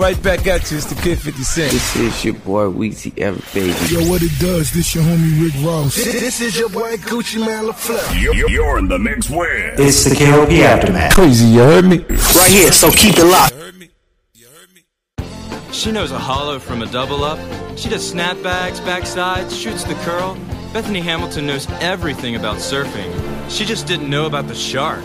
Right back at you. It's the Kid 50 Cent. This is your boy Weezy F Baby. Yo, what it does, this your homie Rick Ross. This is your boy Gucci Mane La Flare. You're, you're in the mix with. It's the KLP Aftermath. Crazy, you heard me? Right here, so keep it locked. She knows a hollow from a double up. She does snapbacks, backsides, shoots the curl. Bethany Hamilton knows everything about surfing. She just didn't know about the shark.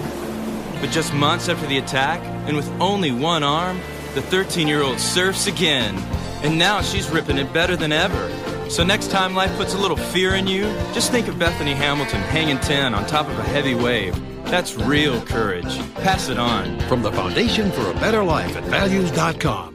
But just months after the attack, and with only one arm, the 13 year old surfs again. And now she's ripping it better than ever. So next time life puts a little fear in you, just think of Bethany Hamilton hanging 10 on top of a heavy wave. That's real courage. Pass it on. From the Foundation for a Better Life at values.com.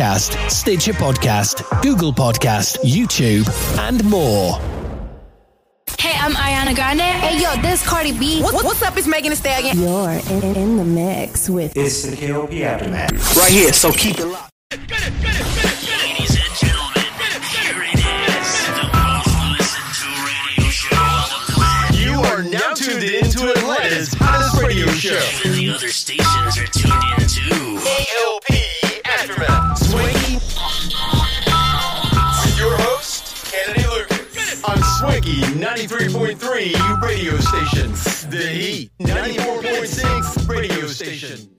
Podcast. Stitcher Podcast, Google Podcast, YouTube, and more. Hey, I'm Ariana Grande. Hey, yo, this Cardi B. What, what's up? It's Megan Thee Stallion. You're in, in, the mix with. It's the KLP Aftermath. Right here, so keep it locked. Ladies 93.3 radio station. The Heat 94.6 radio station.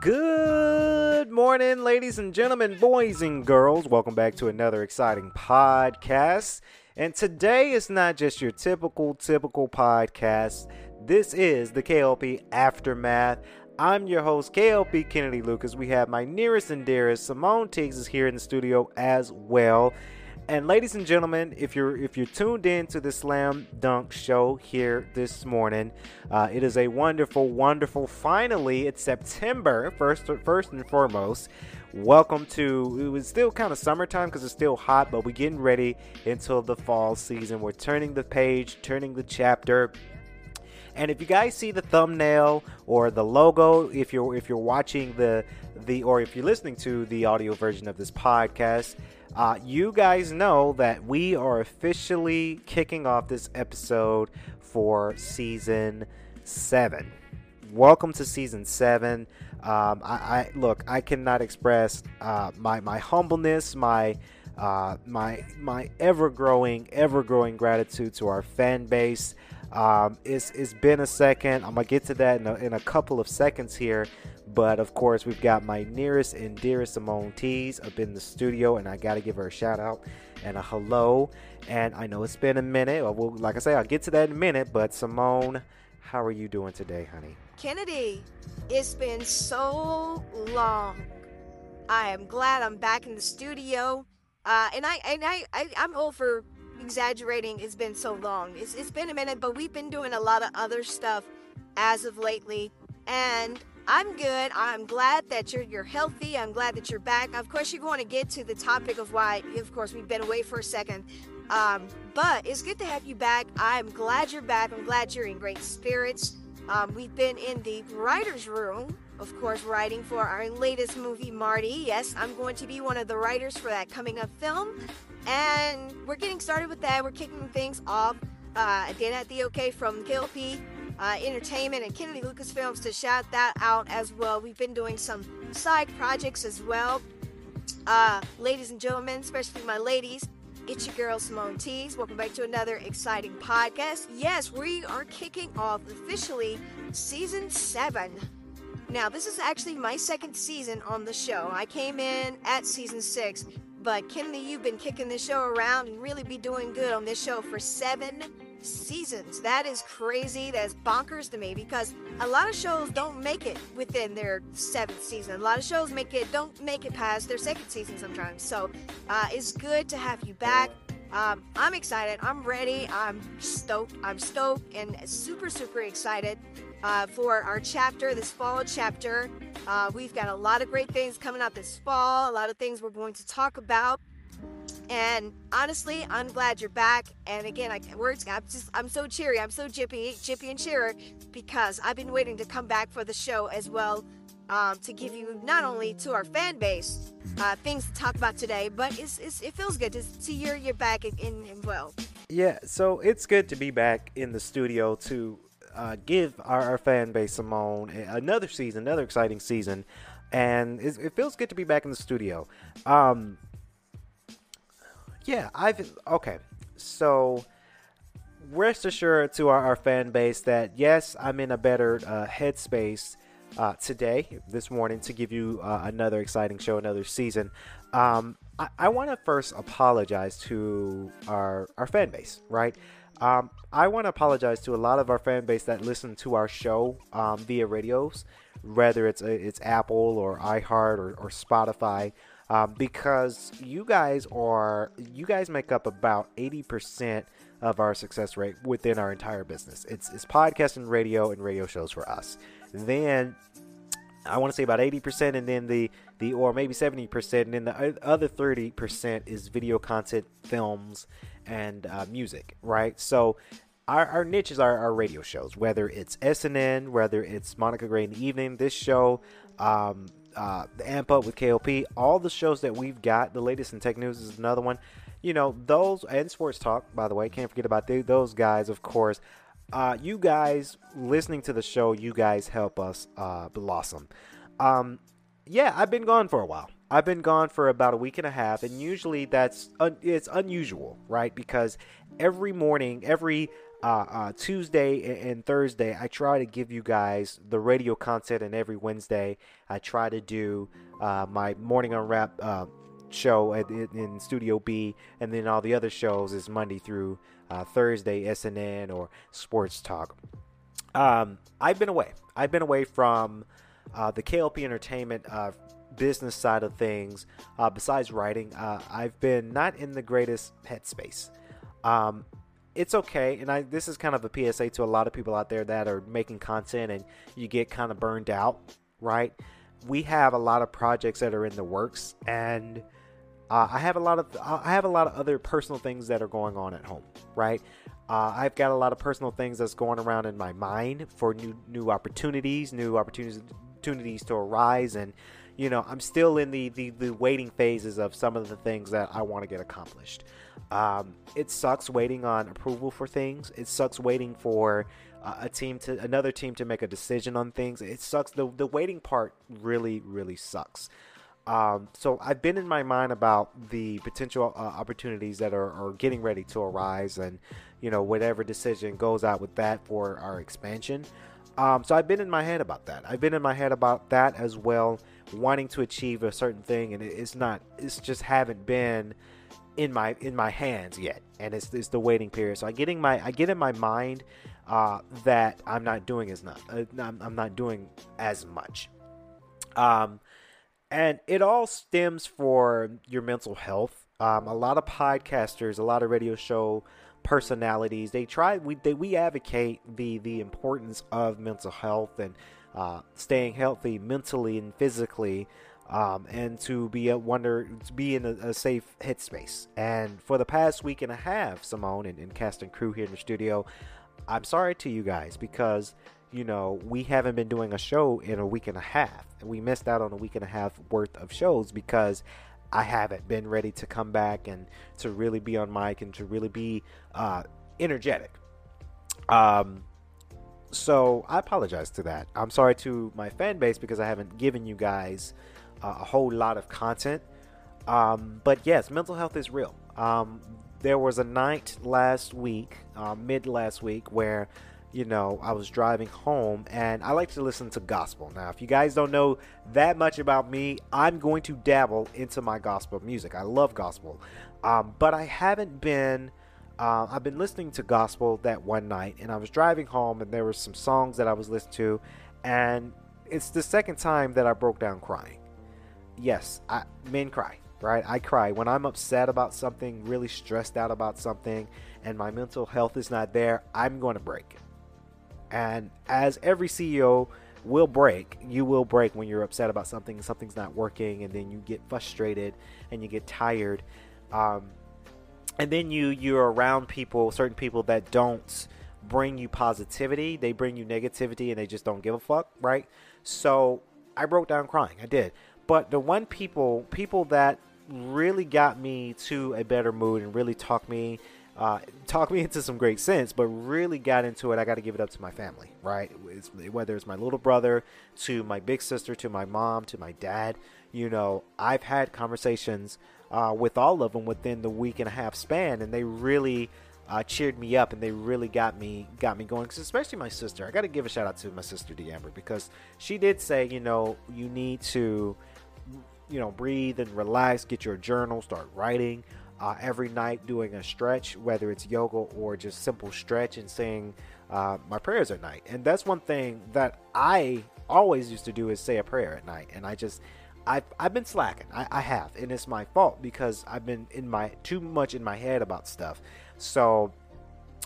Good morning, ladies and gentlemen, boys and girls. Welcome back to another exciting podcast. And today is not just your typical, typical podcast. This is the KLP Aftermath. I'm your host, KLP Kennedy Lucas. We have my nearest and dearest, Simone Teags, is here in the studio as well. And ladies and gentlemen, if you're if you're tuned in to the Slam Dunk Show here this morning, uh, it is a wonderful, wonderful. Finally, it's September first, first and foremost. Welcome to. It was still kind of summertime because it's still hot, but we're getting ready until the fall season. We're turning the page, turning the chapter. And if you guys see the thumbnail or the logo, if you're if you're watching the the or if you're listening to the audio version of this podcast, uh, you guys know that we are officially kicking off this episode for season seven. Welcome to season seven. Um, I, I look, I cannot express uh, my my humbleness, my uh, my my ever growing, ever growing gratitude to our fan base. Um, it's it's been a second. I'm gonna get to that in a, in a couple of seconds here, but of course we've got my nearest and dearest Simone Teags up in the studio, and I gotta give her a shout out and a hello. And I know it's been a minute. Well, like I say, I'll get to that in a minute. But Simone, how are you doing today, honey? Kennedy, it's been so long. I am glad I'm back in the studio. Uh, and I and I, I I'm for exaggerating. It's been so long. It's it's been a minute, but we've been doing a lot of other stuff as of lately, and I'm good. I'm glad that you're you're healthy. I'm glad that you're back. Of course, you're going to get to the topic of why, of course, we've been away for a second. Um, but it's good to have you back. I'm glad you're back. I'm glad you're in great spirits. Um, we've been in the writer's room, of course, writing for our latest movie, Marty. Yes, I'm going to be one of the writers for that coming up film. And we're getting started with that. We're kicking things off. Uh, again, at the OK from KLP uh, Entertainment and Kennedy Lucasfilms to shout that out as well. We've been doing some side projects as well. Uh, ladies and gentlemen, especially my ladies, it's your girl Simone Teags. Welcome back to another exciting podcast. Yes, we are kicking off officially season seven Now, this is actually my second season on the show. I came in at season six, but Kennedy, you've been kicking this show around and really be doing good on this show for seven seasons. That is crazy. That's bonkers to me because a lot of shows don't make it within their seventh season. A lot of shows make it don't make it past their second season sometimes. So uh, it's good to have you back. Um, I'm excited. I'm ready. I'm stoked. I'm stoked and super super excited uh, for our chapter, this fall chapter. Uh, we've got a lot of great things coming up this fall. A lot of things we're going to talk about. And honestly, I'm glad you're back. And again, I words I'm just I'm so cheery. I'm so jippy, jippy and cheery because I've been waiting to come back for the show as well. Um, to give you not only to our fan base uh, things to talk about today, but it's, it's, it feels good to see you're, you're back in, in well. Yeah, so it's good to be back in the studio to uh, give our, our, fan base Simone another season, another exciting season, and it, it feels good to be back in the studio. Um, yeah, I've okay. So rest assured to our, our, fan base that yes, I'm in a better uh, headspace uh, today, this morning, to give you uh, another exciting show, another season. Um, I, I want to first apologize to our our fan base, right? Um, I want to apologize to a lot of our fan base that listen to our show um, via radios, whether it's it's Apple or iHeart or, or Spotify um, because you guys are you guys make up about 80% of our success rate within our entire business. It's it's podcasting, radio, and radio shows for us. Then I want to say about 80%, and then the the or maybe 70%, and then the other 30% is video content, films, and uh, music. Right, so. Our, our niches are our radio shows, whether it's SNN, whether it's Monica Gray in the evening, this show, um, uh, the Amp Up with KLP, all the shows that we've got. The latest in tech news is another one. You know, those and sports talk, by the way. Can't forget about the, those guys, of course. Uh, you guys listening to the show, you guys help us uh, blossom. Um, yeah, I've been gone for a while. I've been gone for about a week and a half, and usually that's un- it's unusual, right? Because every morning, every uh, uh, Tuesday and Thursday, I try to give you guys the radio content, and every Wednesday, I try to do uh, my morning unwrap uh, show at, in Studio B, and then all the other shows is Monday through uh, Thursday, SNN or Sports Talk. Um, I've been away. I've been away from uh, the KLP Entertainment business side of things. besides writing, I've been not in the greatest headspace. Um, it's okay. And I this is kind of a PSA to a lot of people out there that are making content and you get kind of burned out, right? We have a lot of projects that are in the works, and uh, I have a lot of I have a lot of other personal things that are going on at home, right? Uh, I've got a lot of personal things that's going around in my mind for new new opportunities, new opportunities opportunities to arise, and you know I'm still in the the, the waiting phases of some of the things that I want to get accomplished. Um, it sucks waiting on approval for things. It sucks waiting for uh, a team to another team to make a decision on things. It sucks. The the waiting part really really sucks. Um, so I've been in my mind about the potential uh, opportunities that are, are, getting ready to arise, and you know whatever decision goes out with that for our expansion. Um, so I've been in my head about that. I've been in my head about that as well, wanting to achieve a certain thing, and it's not. It's just haven't been in my in my hands yet, and it's, it's the waiting period. So I getting my I get in my mind uh, that I'm not doing as not uh, I'm, not doing as much. Um, and it all stems for your mental health. Um, a lot of podcasters, a lot of radio show personalities, they try we they, we advocate the the importance of mental health and uh, staying healthy mentally and physically um, and to be a wonder to be in a, a, safe headspace. And for the past week and a half, Simone and, and cast and crew here in the studio, I'm sorry to you guys because you know we haven't been doing a show in a week and a half. We missed out on a week and a half worth of shows because I haven't been ready to come back and to really be on mic and to really be uh, energetic. Um, so I apologize to that. I'm sorry to my fan base because I haven't given you guys a whole lot of content. Um, but yes, mental health is real. Um, there was a night last week, uh, mid last week, where you know, I was driving home and I like to listen to gospel. Now, if you guys don't know that much about me, I'm going to dabble into my gospel music. I love gospel. Um, but I haven't been. Uh, I've been listening to gospel that one night, and I was driving home, and there were some songs that I was listening to, and it's the second time that I broke down crying. Yes, I, men cry, right? I cry when I'm upset about something, really stressed out about something, and my mental health is not there. I'm going to break. And as every CEO will break, you will break when you're upset about something something's not working, and then you get frustrated and you get tired. Um, and then you you're around people, certain people that don't bring you positivity. They bring you negativity, and they just don't give a fuck, right? So I broke down crying. I did. But the one people people that really got me to a better mood and really talked me uh, talked me into some great sense, but really got into it. I got to give it up to my family, right? It's, whether it's my little brother, to my big sister, to my mom, to my dad. You know, I've had conversations uh, with all of them within the week and a half span, and they really uh, cheered me up and they really got me got me going. Cause especially my sister, I got to give a shout out to my sister D'Amber because she did say, you know, you need to, you know, breathe and relax, get your journal, start writing. Uh, every night doing a stretch, whether it's yoga or just simple stretch and saying uh, my prayers at night. And that's one thing that I always used to do is say a prayer at night. And I just, I've, I've been slacking. I, I have. And it's my fault because I've been in my, too much in my head about stuff. So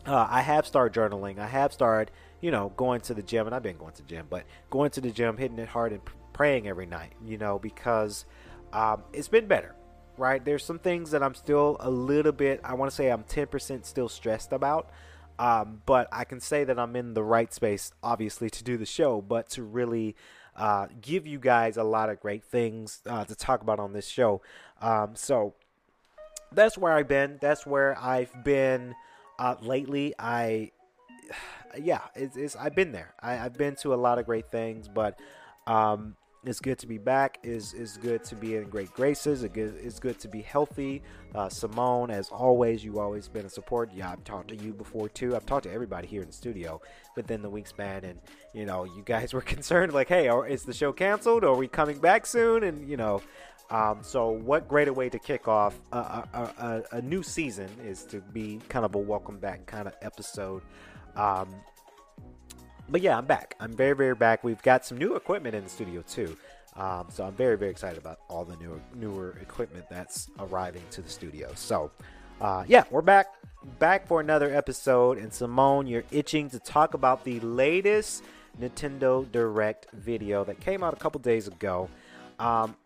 uh, I have started journaling. I have started, you know, going to the gym, and I've been going to the gym, but going to the gym, hitting it hard, and praying every night, you know, because um, it's been better, right? There's some things that I'm still a little bit, I want to say I'm 10% still stressed about. Um, but I can say that I'm in the right space, obviously, to do the show, but to really uh, give you guys a lot of great things uh, to talk about on this show. Um, so that's where I've been. That's where I've been uh, lately. I, yeah, it's, it's I've been there. I, have been to a lot of great things, but um, it's good to be back. is is good to be in great graces. It's good to be healthy. Uh, Simone, as always, you always been a support. Yeah, I've talked to you before too. I've talked to everybody here in the studio within the wingspan, and you know, you guys were concerned like, hey, is the show canceled? Or are we coming back soon? And you know, um, so, what greater way to kick off a, a, a, a, new season is to be kind of a welcome back kind of episode. Um, but yeah, I'm back. I'm very, very back. We've got some new equipment in the studio too. Um, so I'm very, very excited about all the newer, newer equipment that's arriving to the studio. So, uh, yeah, we're back, back for another episode. And Simone, you're itching to talk about the latest Nintendo Direct video that came out a couple days ago. Um,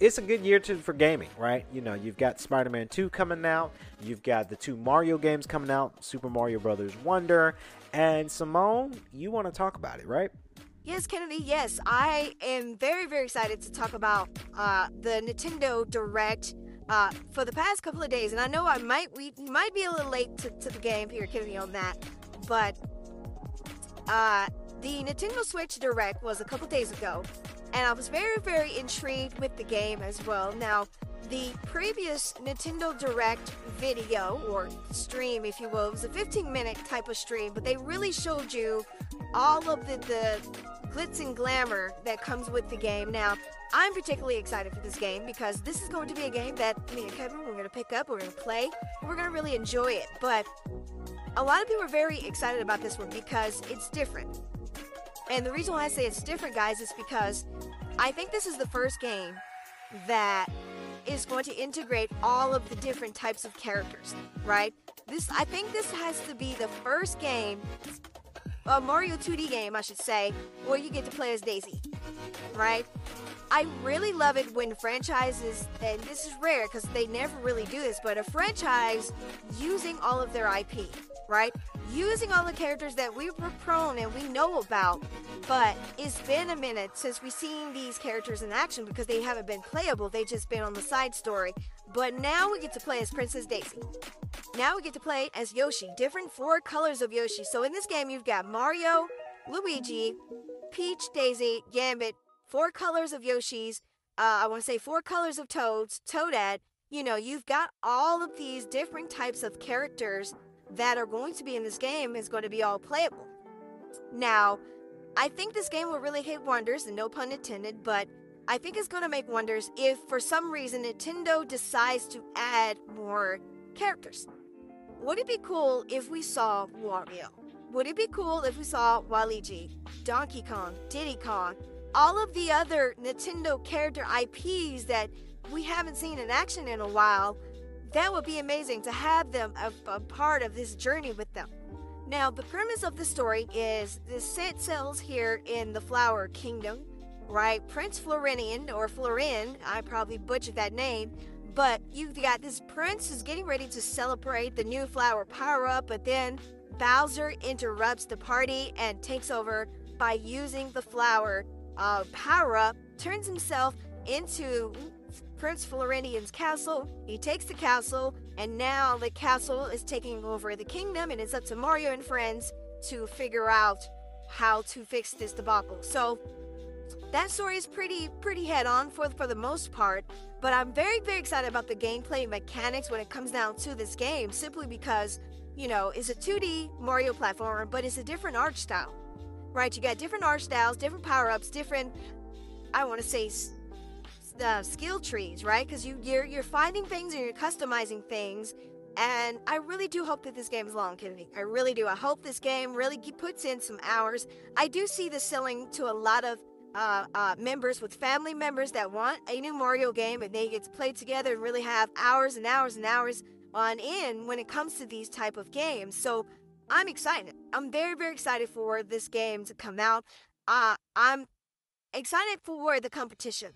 it's a good year to, for gaming, right? You know, you've got Spider-Man 2 coming out, you've got the two Mario games coming out, Super Mario Brothers Wonder, and Simone, you want to talk about it, right? Yes, Kennedy. Yes, I am very, very excited to talk about uh, the Nintendo Direct uh, for the past couple of days, and I know I might we might be a little late to, to the game here, Kennedy, on that, but uh, the Nintendo Switch Direct was a couple days ago, and I was very, very intrigued with the game as well. Now, the previous Nintendo Direct video, or stream, if you will, was a 15 minute type of stream, but they really showed you all of the, the glitz and glamour that comes with the game. Now, I'm particularly excited for this game because this is going to be a game that me and Kevin, we're going to pick up, we're going to play, we're going to really enjoy it. But a lot of people are very excited about this one because it's different. And the reason why I say it's different, guys, is because I think this is the first game that is going to integrate all of the different types of characters, right? This I think this has to be the first game, a Mario 2D game, I should say, where you get to play as Daisy, right? I really love it when franchises, and this is rare because they never really do this, but a franchise using all of their IP, right? Using all the characters that we were prone and we know about, but it's been a minute since we've seen these characters in action because they haven't been playable, they've just been on the side story. But now we get to play as Princess Daisy. Now we get to play as Yoshi, different four colors of Yoshi. So in this game, you've got Mario, Luigi, Peach, Daisy, Gambit, four colors of Yoshis. Uh, I want to say four colors of Toads, Toadette. You know, you've got all of these different types of characters that are going to be in this game is going to be all playable. Now, I think this game will really hit wonders, and no pun intended, but I think it's going to make wonders if for some reason Nintendo decides to add more characters. Would it be cool if we saw Wario? Would it be cool if we saw Waluigi, Donkey Kong, Diddy Kong, all of the other Nintendo character IPs that we haven't seen in action in a while? That would be amazing to have them a, a part of this journey with them. Now, the premise of the story is this set sells here in the Flower Kingdom, right? Prince Florinian, or Florin, I probably butchered that name, but you've got this prince who's getting ready to celebrate the new flower power up, but then Bowser interrupts the party and takes over by using the flower uh, power up, turns himself into Prince Floridian's castle. He takes the castle, and now the castle is taking over the kingdom, and it's up to Mario and friends to figure out how to fix this debacle. So that story is pretty pretty head on for for the most part, but I'm very very excited about the gameplay mechanics when it comes down to this game, simply because you know it's a 2D Mario platformer, but it's a different art style, right? You got different art styles, different power ups, different I want to say uh, skill trees, right? Because you you're you're finding things and you're customizing things. And I really do hope that this game is long, Kennedy. I really do. I hope this game really puts in some hours. I do see this selling to a lot of uh, uh, members with family members that want a new Mario game and they get to play together and really have hours and hours and hours on in when it comes to these type of games. So I'm excited. I'm very very excited for this game to come out. Uh, I'm excited for the competition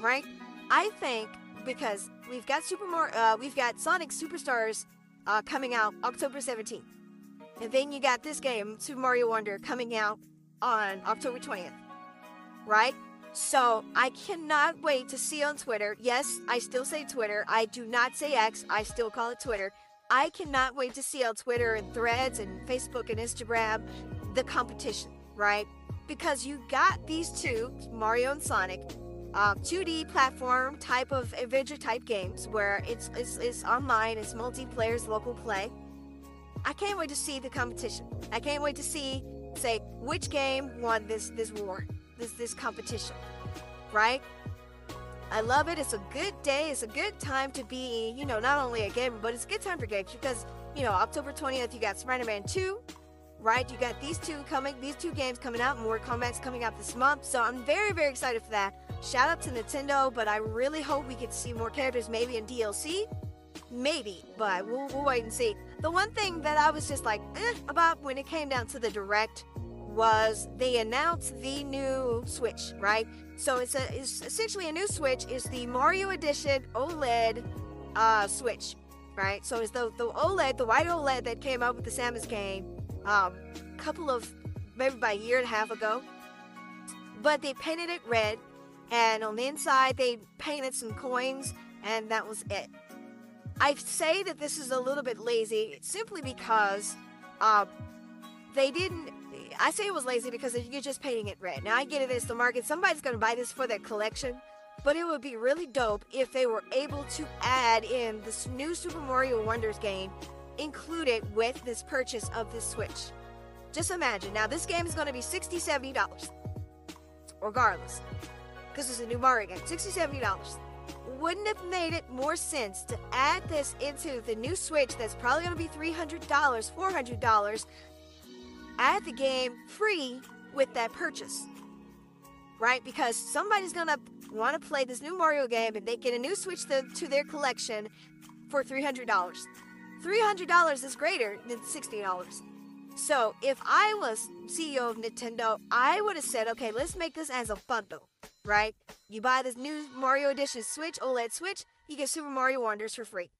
right? I think because we've got Super Mario, uh, we've got Sonic Superstars uh, coming out October 17th, and then you got this game Super Mario Wonder coming out on October 20th, right? So I cannot wait to see on Twitter. Yes, I still say Twitter. I do not say X. I still call it Twitter. I cannot wait to see on Twitter and Threads and Facebook and Instagram the competition, right? Because you got these two, Mario and Sonic, uh, 2D platform type of adventure type games where it's, it's, it's online, it's multiplayer, it's local play. I can't wait to see the competition. I can't wait to see, say, which game won this this war, this this competition, right? I love it. It's a good day. It's a good time to be, you know, not only a gamer, but it's a good time for games because, you know, October 20th, you got Spider-Man 2, right? You got these two coming, these two games coming out, Mortal Kombat's coming out this month. So I'm very, very excited for that. Shout out to Nintendo, but I really hope we get to see more characters, maybe in DLC. Maybe, but we'll, we'll wait and see. The one thing that I was just like eh, about when it came down to the direct was they announced the new Switch, right? So it's a it's essentially a new Switch. Is the Mario Edition OLED uh, Switch, right? So it's the the OLED, the white OLED that came out with the Samus game, um, a couple of maybe about a year and a half ago. But they painted it red and on the inside they painted some coins and that was it i say that this is a little bit lazy simply because uh, they didn't i say it was lazy because you're just painting it red. Now i get it it's the market. Somebody's going to buy this for their collection. But it would be really dope if they were able to add in this new super mario wonders game included with this purchase of this switch. Just imagine. Now this game is going to be $60, 70 dollars regardless because it's a new Mario game. $60, $70. Wouldn't have made it more sense to add this into the new Switch that's probably going to be $300, $400, add the game free with that purchase? Right? Because somebody's going to want to play this new Mario game and they get a new Switch to, to their collection for $300. $300 is greater than $60. So if I was CEO of Nintendo, I would have said, okay, let's make this as a bundle right? You buy this new Mario Edition Switch, OLED Switch, you get Super Mario Wonders for free.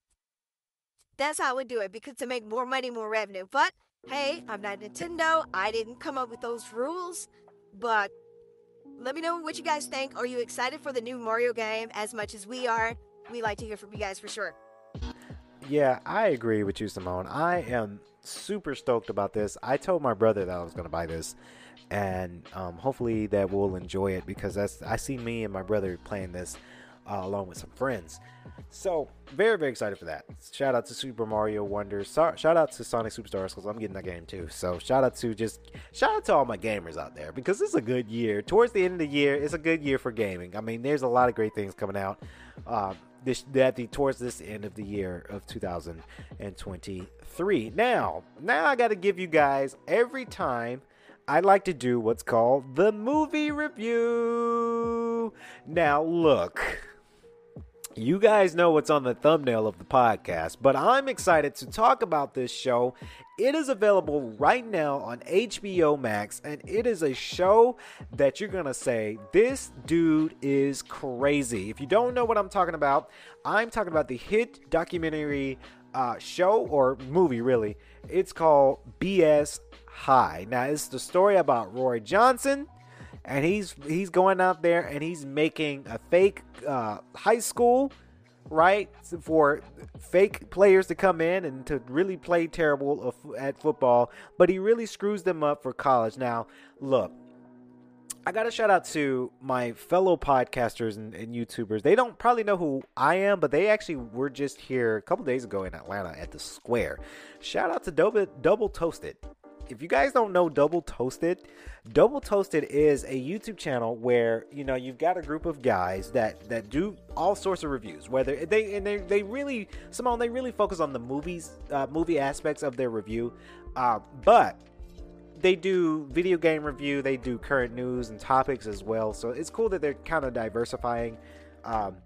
That's how I would do it because to make more money, more revenue. But hey, I'm not Nintendo. I didn't come up with those rules. But let me know what you guys think. Are you excited for the new Mario game as much as we are? We like to hear from you guys for sure. Yeah, I agree with you, Simone. I am super stoked about this. I told my brother that I was going to buy this and um, hopefully that we'll enjoy it because that's I see me and my brother playing this uh, along with some friends. So very very excited for that. Shout out to Super Mario Wonder. So, shout out to Sonic Superstars because I'm getting that game too. So shout out to just shout out to all my gamers out there because it's a good year. Towards the end of the year, it's a good year for gaming. I mean, there's a lot of great things coming out. Uh, this that the towards this end of the year of 2023. Now, now I got to give you guys every time I like to do what's called the movie review. Now, look. You guys know what's on the thumbnail of the podcast, but I'm excited to talk about this show. It is available right now on HBO Max, and it is a show that you're gonna say, This dude is crazy. If you don't know what I'm talking about, I'm talking about the hit documentary uh, show or movie, really. It's called BS High. Now, it's the story about Roy Johnson and he's he's going out there and he's making a fake uh, high school, right, for fake players to come in and to really play terrible at football. But he really screws them up for college. Now, look. I got to shout out to my fellow podcasters and, and, YouTubers. They don't probably know who I am, but they actually were just here a couple days ago in Atlanta at the Square. Shout out to Double, Double Toasted if you guys don't know Double Toasted, Double Toasted is a YouTube channel where you know you've got a group of guys that that do all sorts of reviews. Whether they and they they really Simone they really focus on the movies uh, movie aspects of their review, uh, but they do video game review. They do current news and topics as well. So it's cool that they're kind of diversifying. Um,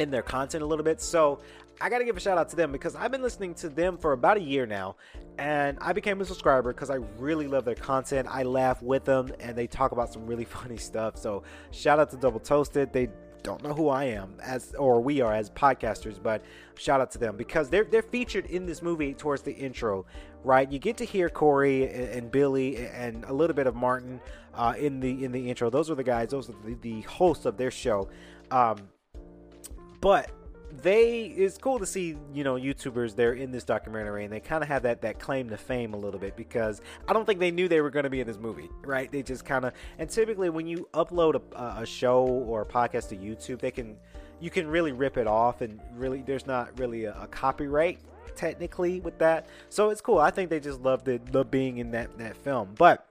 in their content a little bit. So I got to give a shout out to them because I've been listening to them for about a year now, and I became a subscriber because I really love their content. I laugh with them, and they talk about some really funny stuff. So shout out to Double Toasted. They don't know who I am as or we are as podcasters, but shout out to them because they're they're featured in this movie towards the intro, right? You get to hear Corey and, and Billy and a little bit of Martin uh, in the in the intro. Those are the guys. Those are the, the hosts of their show. Um, but they it's cool to see you know youtubers they're in this documentary and they kind of have that that claim to fame a little bit because i don't think they knew they were going to be in this movie right? They just kind of and typically when you upload a, a show or a podcast to youtube they can you can really rip it off and really there's not really a, a copyright technically with that. So it's cool. I think they just love the love being in that that film. But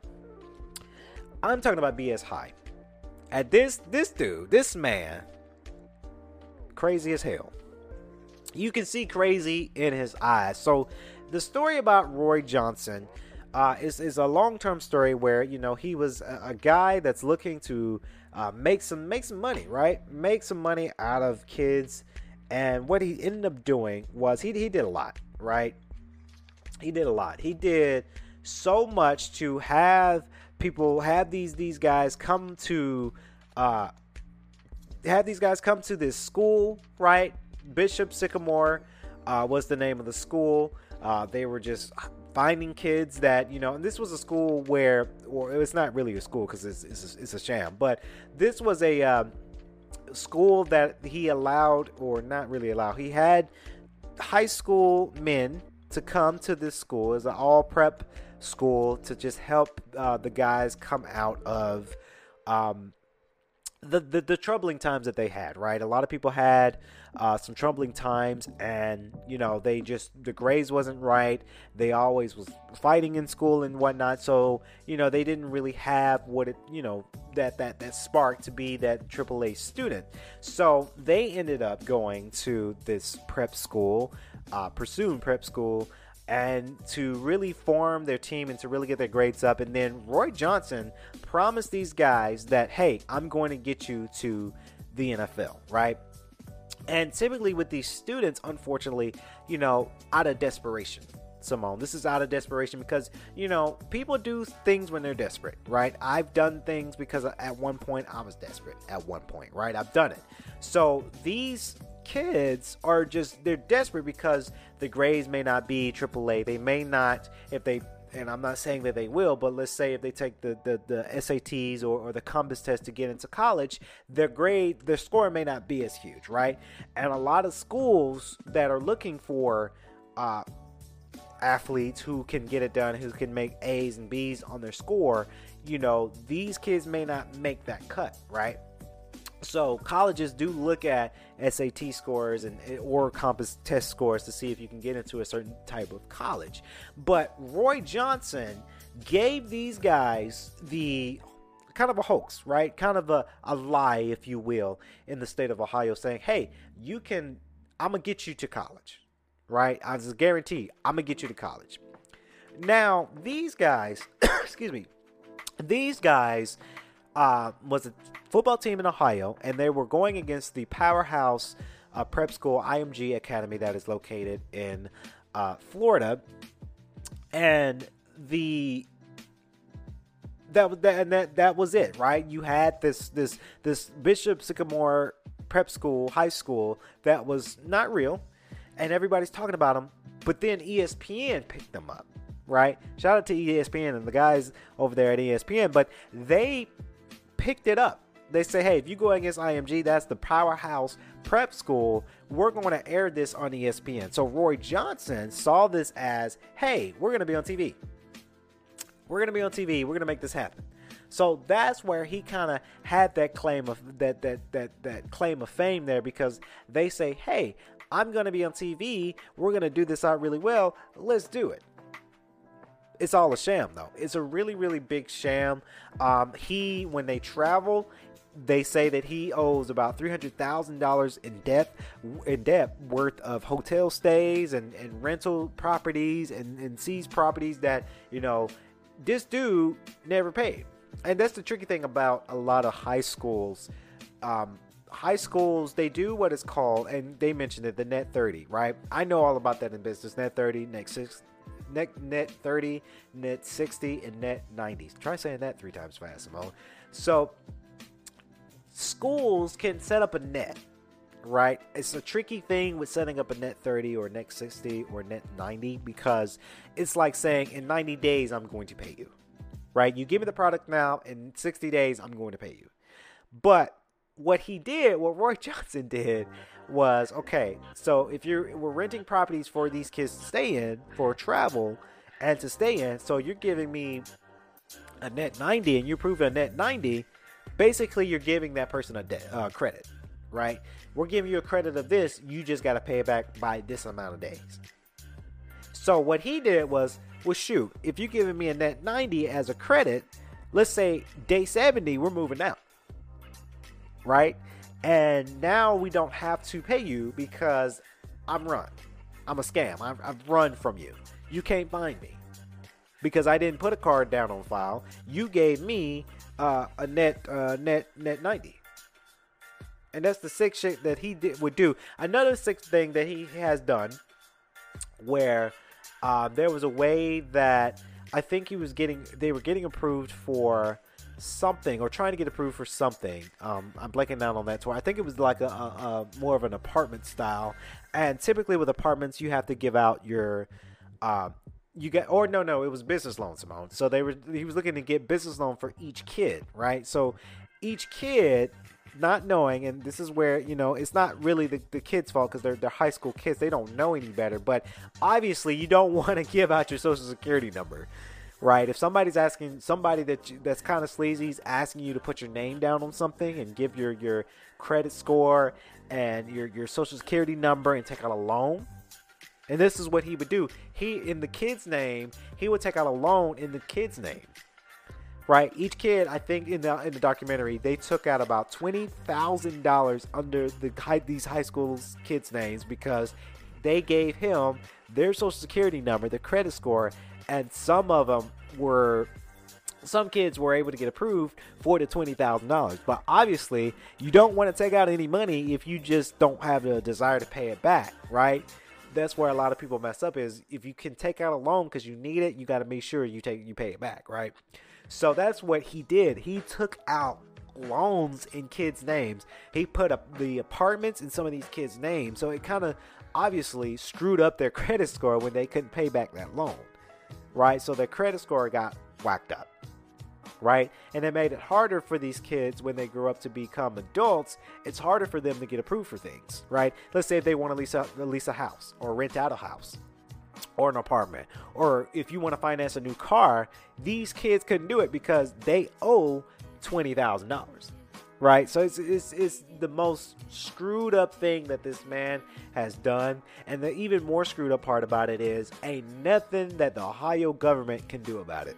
i'm talking about bs high. At this this dude this man crazy as hell. You can see crazy in his eyes. So, the story about Roy Johnson uh, is is a long term story where you know he was a, a guy that's looking to uh, make some make some money, right? Make some money out of kids. And what he ended up doing was he he did a lot, right? He did a lot. He did so much to have people have these these guys come to uh, have these guys come to this school, right? Bishop Sycamore uh, was the name of the school. Uh, they were just finding kids that you know, and this was a school where, or it's not really a school because it's, it's, a, it's a sham, but this was a uh, school that he allowed, or not really allowed. He had high school men to come to this school as an all prep school to just help uh, the guys come out of um, the, the, the troubling times that they had, right? A lot of people had uh, some troubling times, and you know they just the grades wasn't right. They always was fighting in school and whatnot, so you know they didn't really have what it you know that that that spark to be that AAA student. So they ended up going to this prep school, uh, pursuing prep school and to really form their team and to really get their grades up. And then Roy Johnson promised these guys that, hey, I'm going to get you to the NFL, right? And typically with these students, unfortunately, you know, out of desperation, Simone. This is out of desperation because, you know, people do things when they're desperate, right? I've done things because at one point I was desperate at one point, right? I've done it. So these kids are just they're desperate because the grades may not be AAA. They may not if they and I'm not saying that they will, but let's say if they take the, the, the SATs or, or the compass test to get into college, their grade, their score may not be as huge, right? And a lot of schools that are looking for uh, athletes who can get it done, who can make A's and B's on their score, you know, these kids may not make that cut, right? So colleges do look at SAT scores and or compass test scores to see if you can get into a certain type of college. But Roy Johnson gave these guys the kind of a hoax, right? Kind of a, a lie, if you will, in the state of Ohio, saying, hey, you can, I'm going to get you to college, right? I just guarantee I'm going to get you to college. Now, these guys, excuse me, these guys uh, was a football team in Ohio, and they were going against the powerhouse uh, prep school IMG Academy that is located in uh, Florida. And the that that and that that was it, right? You had this this this Bishop Sycamore prep school, high school that was not real, and everybody's talking about them. But then ESPN picked them up, right? Shout out to ESPN and the guys over there at ESPN, but they picked it up. They say, hey, if you go against IMG, that's the powerhouse prep school. We're going to air this on ESPN. So Roy Johnson saw this as, hey, we're going to be on TV. We're gonna be on TV. We're gonna make this happen. So that's where he kind of had that claim of that that that that claim of fame there because they say, "Hey, I'm gonna be on TV. We're gonna do this out really well. Let's do it." It's all a sham though. It's a really really big sham. Um, he when they travel, they say that he owes about three hundred thousand dollars in debt in debt worth of hotel stays and, and rental properties and, and seized properties that you know this dude never paid. And that's the tricky thing about a lot of high schools. Um, high schools, they do what is called, and they mentioned it, the net 30, right? I know all about that in business. Net 30, net 6, net, net 30, net 60, and net 90. Try saying that three times fast, Simone. So, schools can set up a net, right? It's a tricky thing with setting up a net 30 or net 60 or net 90 because it's like saying in 90 days I'm going to pay you. Right? You give me the product now in 60 days I'm going to pay you. But what he did, what Roy Johnson did was okay, so if you're we're renting properties for these kids to stay in for travel and to stay in, so you're giving me a net 90 and you prove a net 90, basically you're giving that person a de- uh, credit right? We're giving you a credit of this. You just got to pay it back by this amount of days. So what he did was, well, shoot, if you're giving me a net 90 as a credit, let's say day 70, we're moving out, right? And now we don't have to pay you because I'm run. I'm a scam. I've, I've run from you. You can't find me because I didn't put a card down on file. You gave me uh, a net uh, net net 90 and that's the sixth shit that he did, would do. Another sixth thing that he has done, where uh, there was a way that I think he was getting, they were getting approved for something or trying to get approved for something. Um, I'm blanking out on that tour. I think it was like a, a, a, more of an apartment style. And typically with apartments, you have to give out your. Uh, you get or no no it was business loan Simone so they were he was looking to get business loan for each kid right so each kid not knowing, and this is where you know it's not really the, the kids' fault because they're they're high school kids. They don't know any better. But obviously, you don't want to give out your social security number, right? If somebody's asking somebody that you, that's kind of sleazy is asking you to put your name down on something and give your your credit score and your your social security number and take out a loan. And this is what he would do. He in the kid's name, he would take out a loan in the kid's name right? Each kid, I think in the in the documentary, they took out about twenty thousand dollars under the high, these high school kids' names because they gave him their social security number, their credit score, and some of them were. Some kids were able to get approved for the twenty thousand dollars, but obviously you don't want to take out any money if you just don't have the desire to pay it back, right? That's where a lot of people mess up. Is if you can take out a loan because you need it, you got to make sure you take you pay it back, right? So that's what he did. He took out loans in kids' names. He put up the apartments in some of these kids' names. So it kind of obviously screwed up their credit score when they couldn't pay back that loan. Right? So their credit score got whacked up. Right? And it made it harder for these kids when they grow up to become adults. It's harder for them to get approved for things. Right? Let's say if they want to lease a, lease a house or rent out a house or an apartment. Or if you want to finance a new car, these kids couldn't do it because they owe $20,000. right? So it's, it's it's the most screwed up thing that this man has done, and the even more screwed up part about it is ain't nothing that the Ohio government can do about it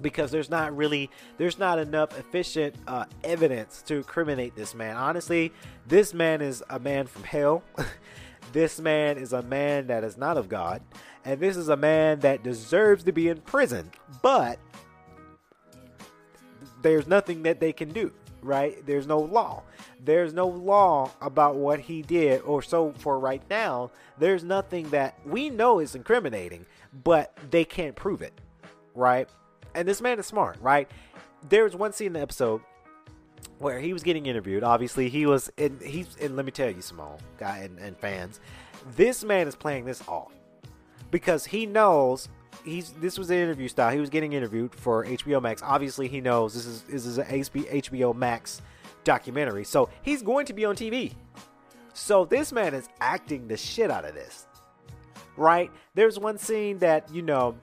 because there's not really there's not enough efficient uh, evidence to incriminate this man. Honestly, this man is a man from hell. this man is a man that is not of God, and this is a man that deserves to be in prison. But there's nothing that they can do, right? There's no law. There's no law about what he did, or so for right now, there's nothing that we know is incriminating, but they can't prove it, right? And this man is smart, right? There was one scene in the episode where he was getting interviewed. Obviously, he was in. He's and let me tell you, Simone, guy and, and fans, this man is playing this off because he knows he's. This was an interview style. He was getting interviewed for HBO Max. Obviously, he knows this is this is an HBO Max documentary, so he's going to be on TV. So this man is acting the shit out of this, right? There's one scene that you know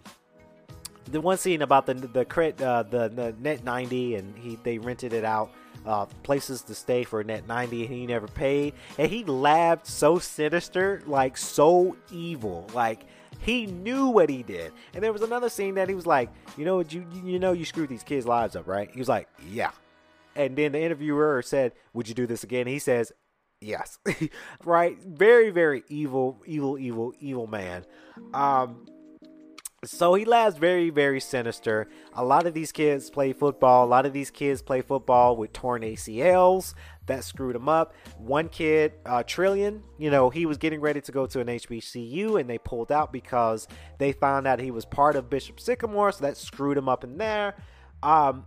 the one scene about the the credit uh, the, the net 90 and he they rented it out uh, places to stay for net 90 and he never paid. And he laughed so sinister like so evil like he knew what he did. And there was another scene that he was like you know you you know you screwed these kids lives up right? He was like yeah. And then the interviewer said would you do this again? He says yes. Right? Very very evil evil evil evil man. Um so he laughs very, very sinister. A lot of these kids play football. A lot of these kids play football with torn ACLs that screwed him up. One kid, uh, Trillion, you know, he was getting ready to go to an HBCU and they pulled out because they found out he was part of Bishop Sycamore, so that screwed him up in there. Um,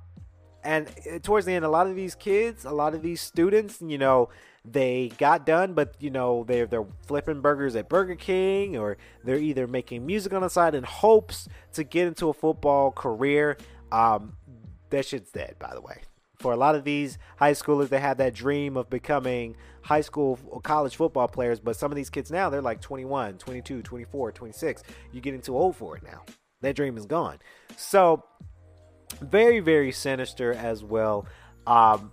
and uh, towards the end, a lot of these kids, a lot of these students, you know, they got done, but you know they're they're flipping burgers at Burger King, or they're either making music on the side in hopes to get into a football career. Um, that shit's dead, by the way. For a lot of these high schoolers, they have that dream of becoming high school or college football players, but some of these kids now, they're like 21, 22, 24, 26. You're getting too old for it now. That dream is gone. So, very, very sinister as well. Um,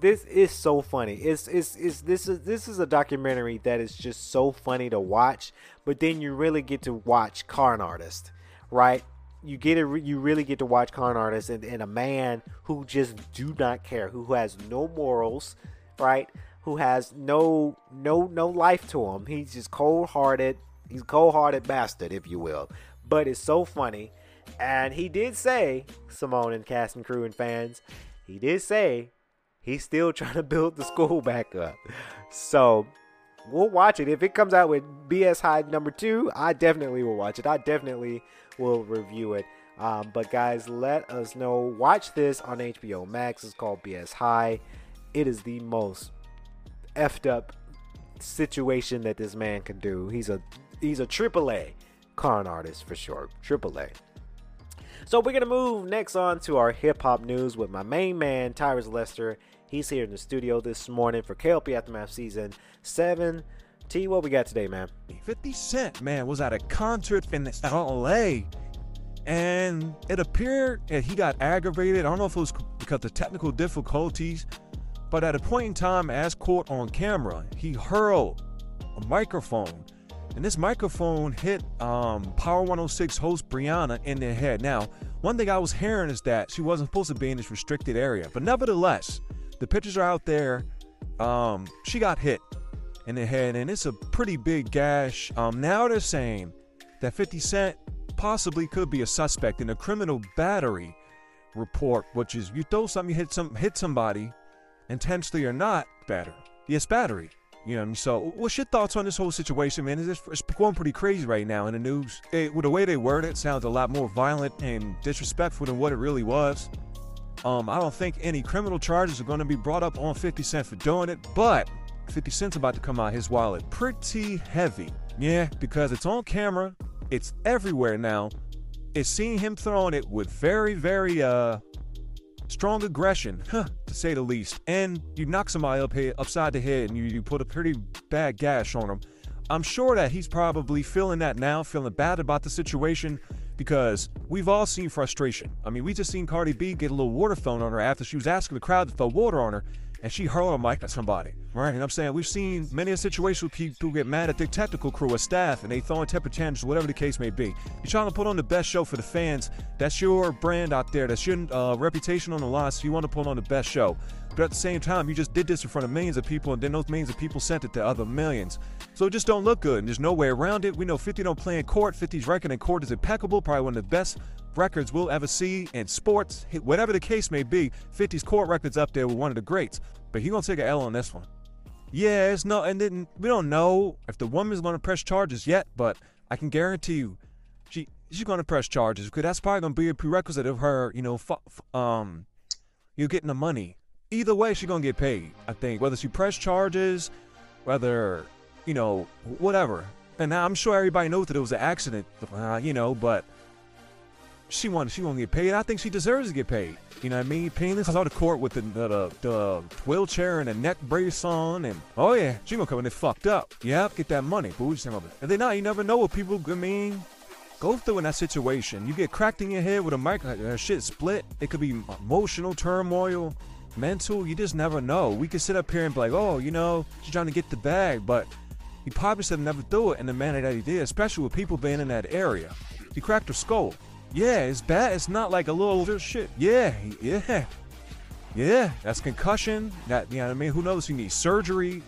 this is so funny. It's, it's it's this is this is a documentary that is just so funny to watch, but then you really get to watch Con Artist, right? You get it. You really get to watch Con Artist and, and a man who just do not care, who has no morals, right? Who has no no no life to him. He's just cold hearted. He's cold hearted bastard, if you will. But it's so funny. And he did say, Simone and cast and crew and fans, he did say he's still trying to build the school back up. So we'll watch it. If it comes out with BS High number two, I definitely will watch it. I definitely will review it. Um, but guys, let us know. Watch this on HBO Max. It's called BS High. It is the most effed up situation that this man can do. He's a he's a triple A con artist for sure. Triple A. So we're gonna move next on to our hip hop news with my main man Tyrus Lester. He's here in the studio this morning for KLP Aftermath Season Seven. T, what we got today, man? 50 Cent, man, was at a concert in LA. And it appeared that he got aggravated. I don't know if it was because of technical difficulties, but at a point in time, as caught on camera, he hurled a microphone. And this microphone hit um, Power 106 host Brianna in the head. Now, one thing I was hearing is that she wasn't supposed to be in this restricted area. But nevertheless, the pictures are out there. Um, she got hit in the head, and it's a pretty big gash. Um, now they're saying that 50 Cent possibly could be a suspect in a criminal battery report, which is you throw something, you hit some, hit somebody, intentionally or not, battery. Yes, battery. You know, so what's your thoughts on this whole situation, man? It's, it's going pretty crazy right now in the news. It, with the way they word it, sounds a lot more violent and disrespectful than what it really was. Um, I don't think any criminal charges are going to be brought up on 50 Cent for doing it, but 50 Cent's about to come out his wallet pretty heavy. Yeah, because it's on camera, it's everywhere now. It's seeing him throwing it with very, very uh strong aggression, huh, to say the least. And you knock somebody up here, upside the head and you, you put a pretty bad gash on him. I'm sure that he's probably feeling that now, feeling bad about the situation, because we've all seen frustration. I mean, we just seen Cardi B get a little water thrown on her after she was asking the crowd to throw water on her, and she hurled a mic at somebody. Right? And I'm saying we've seen many a situation where people get mad at their technical crew or staff, and they throwing temper tantrums, whatever the case may be. You're trying to put on the best show for the fans. That's your brand out there. That's your uh, reputation on the line. So you want to put on the best show. But at the same time, you just did this in front of millions of people, and then those millions of people sent it to other millions. So it just don't look good, and there's no way around it. We know 50 don't play in court. 50's record in court is impeccable, probably one of the best records we'll ever see in sports. Whatever the case may be, 50's court record's up there with one of the greats. But he gonna take an L on this one. Yeah, it's no, and then we don't know if the woman's gonna press charges yet, but I can guarantee you, she she's gonna press charges because that's probably gonna be a prerequisite of her, you know, um, you getting the money. Either way, she's gonna get paid. I think whether she press charges, whether you know, whatever. And I'm sure everybody knows that it was an accident, uh, you know, but she won. She gonna get paid. I think she deserves to get paid. You know what I mean? Painless. I saw the court with the, the, the wheelchair and a neck brace on, and oh yeah, she gonna come in there fucked up. Yep, get that money, boo. And then now you never know what people. I mean, go through in that situation. You get cracked in your head with a mic, uh, shit split. It could be emotional turmoil, mental. You just never know. We could sit up here and be like, oh, you know, she's trying to get the bag, but he probably should never do it in the manner that he did, especially with people being in that area. He cracked her skull. Yeah, it's bad. It's not like a little, shit. Yeah, yeah, yeah. That's concussion. That you know what I mean. Who knows? If he needs surgery.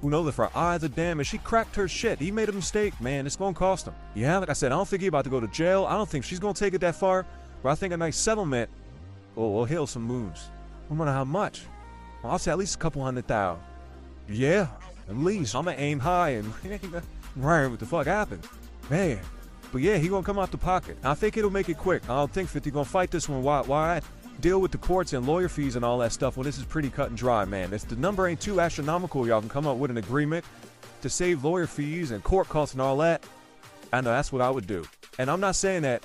Who knows if her eyes are damaged? She cracked her shit. He made a mistake, man. It's gonna cost him. Yeah, like I said, I don't think he's about to go to jail. I don't think she's gonna take it that far. But I think a nice settlement will, will heal some wounds. I wonder how much. I'll say at least a couple hundred thousand. Yeah, at least. I'm gonna aim high and right. What the fuck happened, man? But yeah, he gonna come out the pocket. I think it'll make it quick. I don't think 50 gonna fight this one. Why? Why deal with the courts and lawyer fees and all that stuff when this is pretty cut and dry, man? If the number ain't too astronomical, y'all can come up with an agreement to save lawyer fees and court costs and all that. I know that's what I would do. And I'm not saying that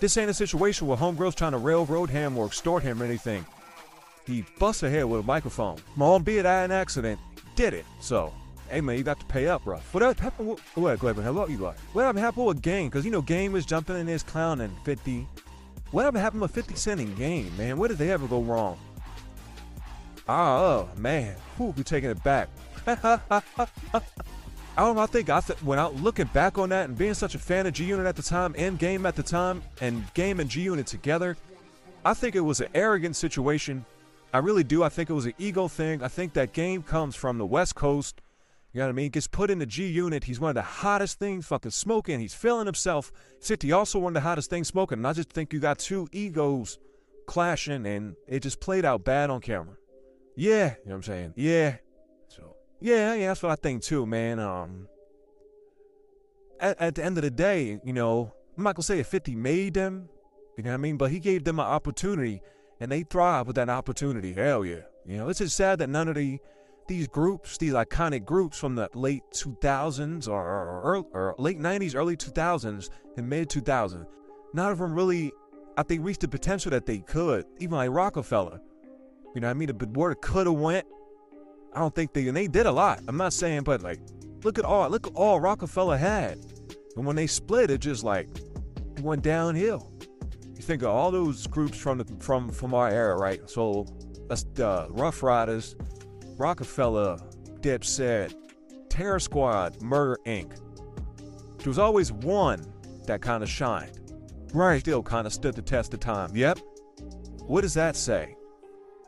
this ain't a situation where homegirl's trying to railroad him or extort him or anything. He bust a head with a microphone. Albeit I an accident, did it. So hey man, you got to pay up, bro. What happened? With, what, Gleben? Hello, you like? What happened with Game? Because you know Game was jumping in his clown and 50. What happened with 50 Cent in Game, man? Where did they ever go wrong? Ah, oh, man, who be taking it back? I don't know. I think I th- when I looking back on that and being such a fan of G Unit at the time and Game at the time and Game and G Unit together, I think it was an arrogant situation. I really do. I think it was an ego thing. I think that Game comes from the West Coast you know what I mean? Gets put in the G unit. He's one of the hottest things fucking smoking. He's feeling himself. City also one of the hottest things smoking. And I just think you got two egos clashing and it just played out bad on camera. Yeah, you know what I'm saying? Yeah. So yeah, yeah, that's what I think too, man. Um at, at the end of the day, you know, I'm not gonna say if 50 made them, you know what I mean? But he gave them an opportunity and they thrive with that opportunity. Hell yeah. You know, it's just sad that none of the these groups, these iconic groups from the late 2000s or, or, or late 90s, early 2000s, and mid 2000s, none of them really, I think, reached the potential that they could. Even like Rockefeller, you know what I mean? The word could have went. I don't think they and they did a lot. I'm not saying, but like, look at all look at all Rockefeller had, and when they split, it just like it went downhill. You think of all those groups from the from from our era, right? So that's the Rough Riders, Rockefeller, Dipset, Terror Squad, Murder Inc. There was always one that kind of shined. Right. Still kind of stood the test of time. Yep. What does that say?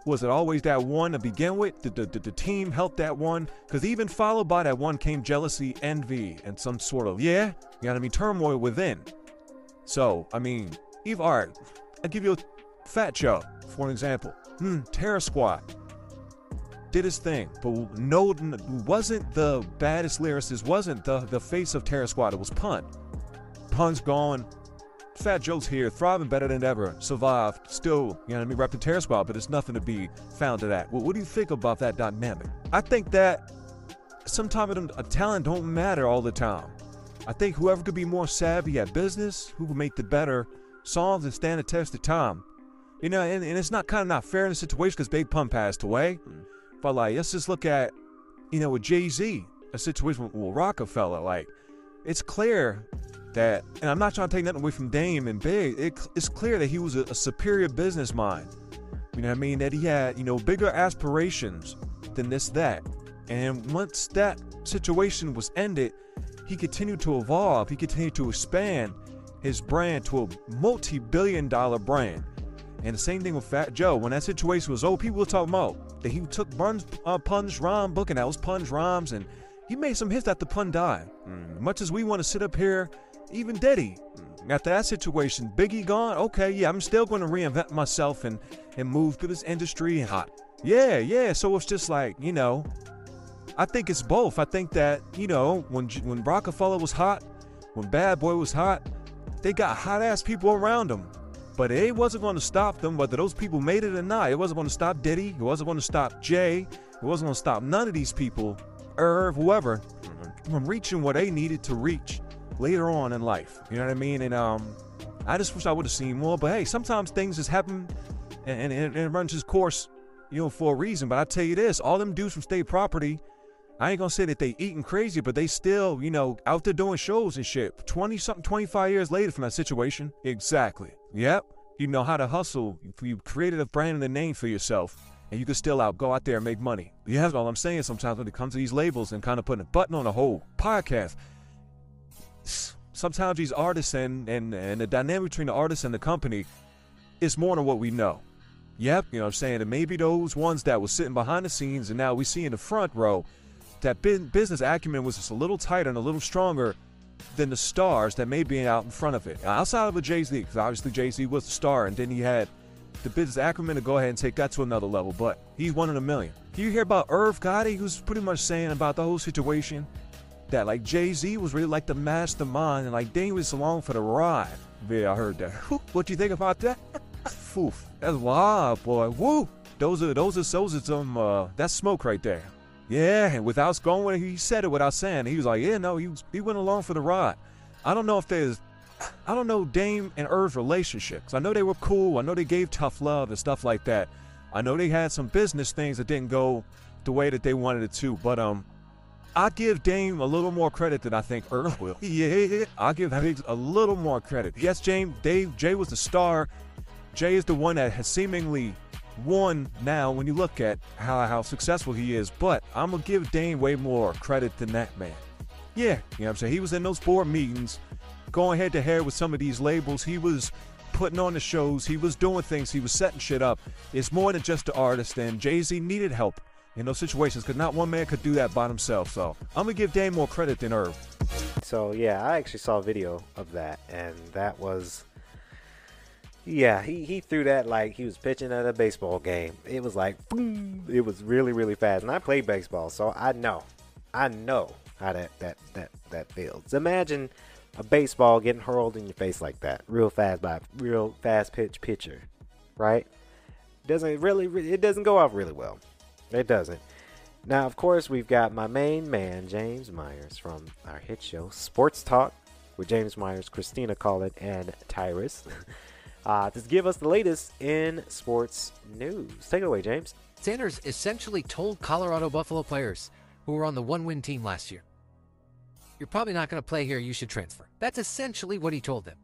Was it always that one to begin with? Did the, the team help that one? Because even followed by that one came jealousy, envy, and some sort of, yeah, you know what I mean, turmoil within. So, I mean, Eve Art, I'll give you a Fat Joe, for an example. Hmm, Terror Squad did his thing, but no, wasn't the baddest lyricist, wasn't the, the face of Terror Squad. It was Pun. Pun's gone. Fat Joe's here, thriving better than ever, survived, still, you know what I mean, repping Terror Squad, but there's nothing to be found to that. Well, what do you think about that dynamic? I think that sometimes a talent don't matter all the time. I think whoever could be more savvy at business, who could make the better songs and stand the test of time. You know, and, and it's not kind of not fair in the situation because Big Pun passed away. Mm. But like, let's just look at, you know, with Jay Z, a situation with Rockefeller. Like, it's clear that, and I'm not trying to take nothing away from Dame and Big. It, it's clear that he was a, a superior business mind. You know what I mean? That he had, you know, bigger aspirations than this, that. And once that situation was ended, he continued to evolve. He continued to expand his brand to a multi-billion dollar brand. And the same thing with Fat Joe. When that situation was over, people were talking about that he took Buns, uh, Pun's rhyme book and that was Pun's rhymes, and he made some hits after Pun died. Mm. Much as we want to sit up here, even Diddy, mm. after that situation, Biggie gone. Okay, yeah, I'm still going to reinvent myself and and move through this industry and hot. Yeah, yeah. So it's just like you know, I think it's both. I think that you know when when Rockefeller was hot, when Bad Boy was hot, they got hot ass people around them. But it wasn't going to stop them, whether those people made it or not. It wasn't going to stop Diddy. It wasn't going to stop Jay. It wasn't going to stop none of these people, Irv, whoever, from reaching what they needed to reach later on in life. You know what I mean? And um, I just wish I would have seen more. But hey, sometimes things just happen and, and, and it runs its course, you know, for a reason. But I tell you this, all them dudes from State Property, I ain't gonna say that they eating crazy, but they still, you know, out there doing shows and shit. 20 something, 25 years later from that situation. Exactly. Yep. You know how to hustle. You created a brand and a name for yourself, and you can still out go out there and make money. Yeah, that's all I'm saying sometimes when it comes to these labels and kind of putting a button on a whole podcast. Sometimes these artists and, and, and the dynamic between the artist and the company is more than what we know. Yep, you know what I'm saying? And maybe those ones that were sitting behind the scenes and now we see in the front row that business acumen was just a little tighter and a little stronger than the stars that may be out in front of it. Outside of a Jay Z, because obviously Jay Z was the star, and then he had the business acumen to go ahead and take that to another level. But he's one in a million. You hear about Irv Gotti, who's pretty much saying about the whole situation that like Jay Z was really like the mastermind, and like Dame was along for the ride. Yeah, I heard that. what do you think about that? Foof, that's wild, boy. Woo! Those are those are those are some uh, that's smoke right there. Yeah, and without going, he said it without saying. He was like, yeah, no, he was, he went along for the ride. I don't know if there's, I don't know Dame and Irv's relationship. Cause I know they were cool. I know they gave tough love and stuff like that. I know they had some business things that didn't go the way that they wanted it to. But um, I give Dame a little more credit than I think Irv will. Yeah, I give him a little more credit. Yes, James, Dave, Jay was the star. Jay is the one that has seemingly won now when you look at how, how successful he is. But I'm going to give Dame way more credit than that man. Yeah, you know what I'm saying? He was in those board meetings going head to head with some of these labels. He was putting on the shows. He was doing things. He was setting shit up. It's more than just the artist, and Jay Z needed help in those situations because not one man could do that by himself. So I'm to give Dame more credit than Irv. So, yeah, I actually saw a video of that, and that was yeah, he, he threw that like he was pitching at a baseball game. It was like, boom, it was really, really fast. And I play baseball, so I know. I know how that, that, that, that feels. Imagine a baseball getting hurled in your face like that, real fast by a real fast pitch pitcher, right? Doesn't really, it doesn't go off really well. It doesn't. Now, of course, we've got my main man, James Myers, from our hit show, Sports Talk, with James Myers, Christina Collett, and Tyrus. uh, to give us the latest in sports news. Take it away, James. Sanders essentially told Colorado Buffalo players who were on the one win team last year, You're probably not going to play here, you should transfer. That's essentially what he told them.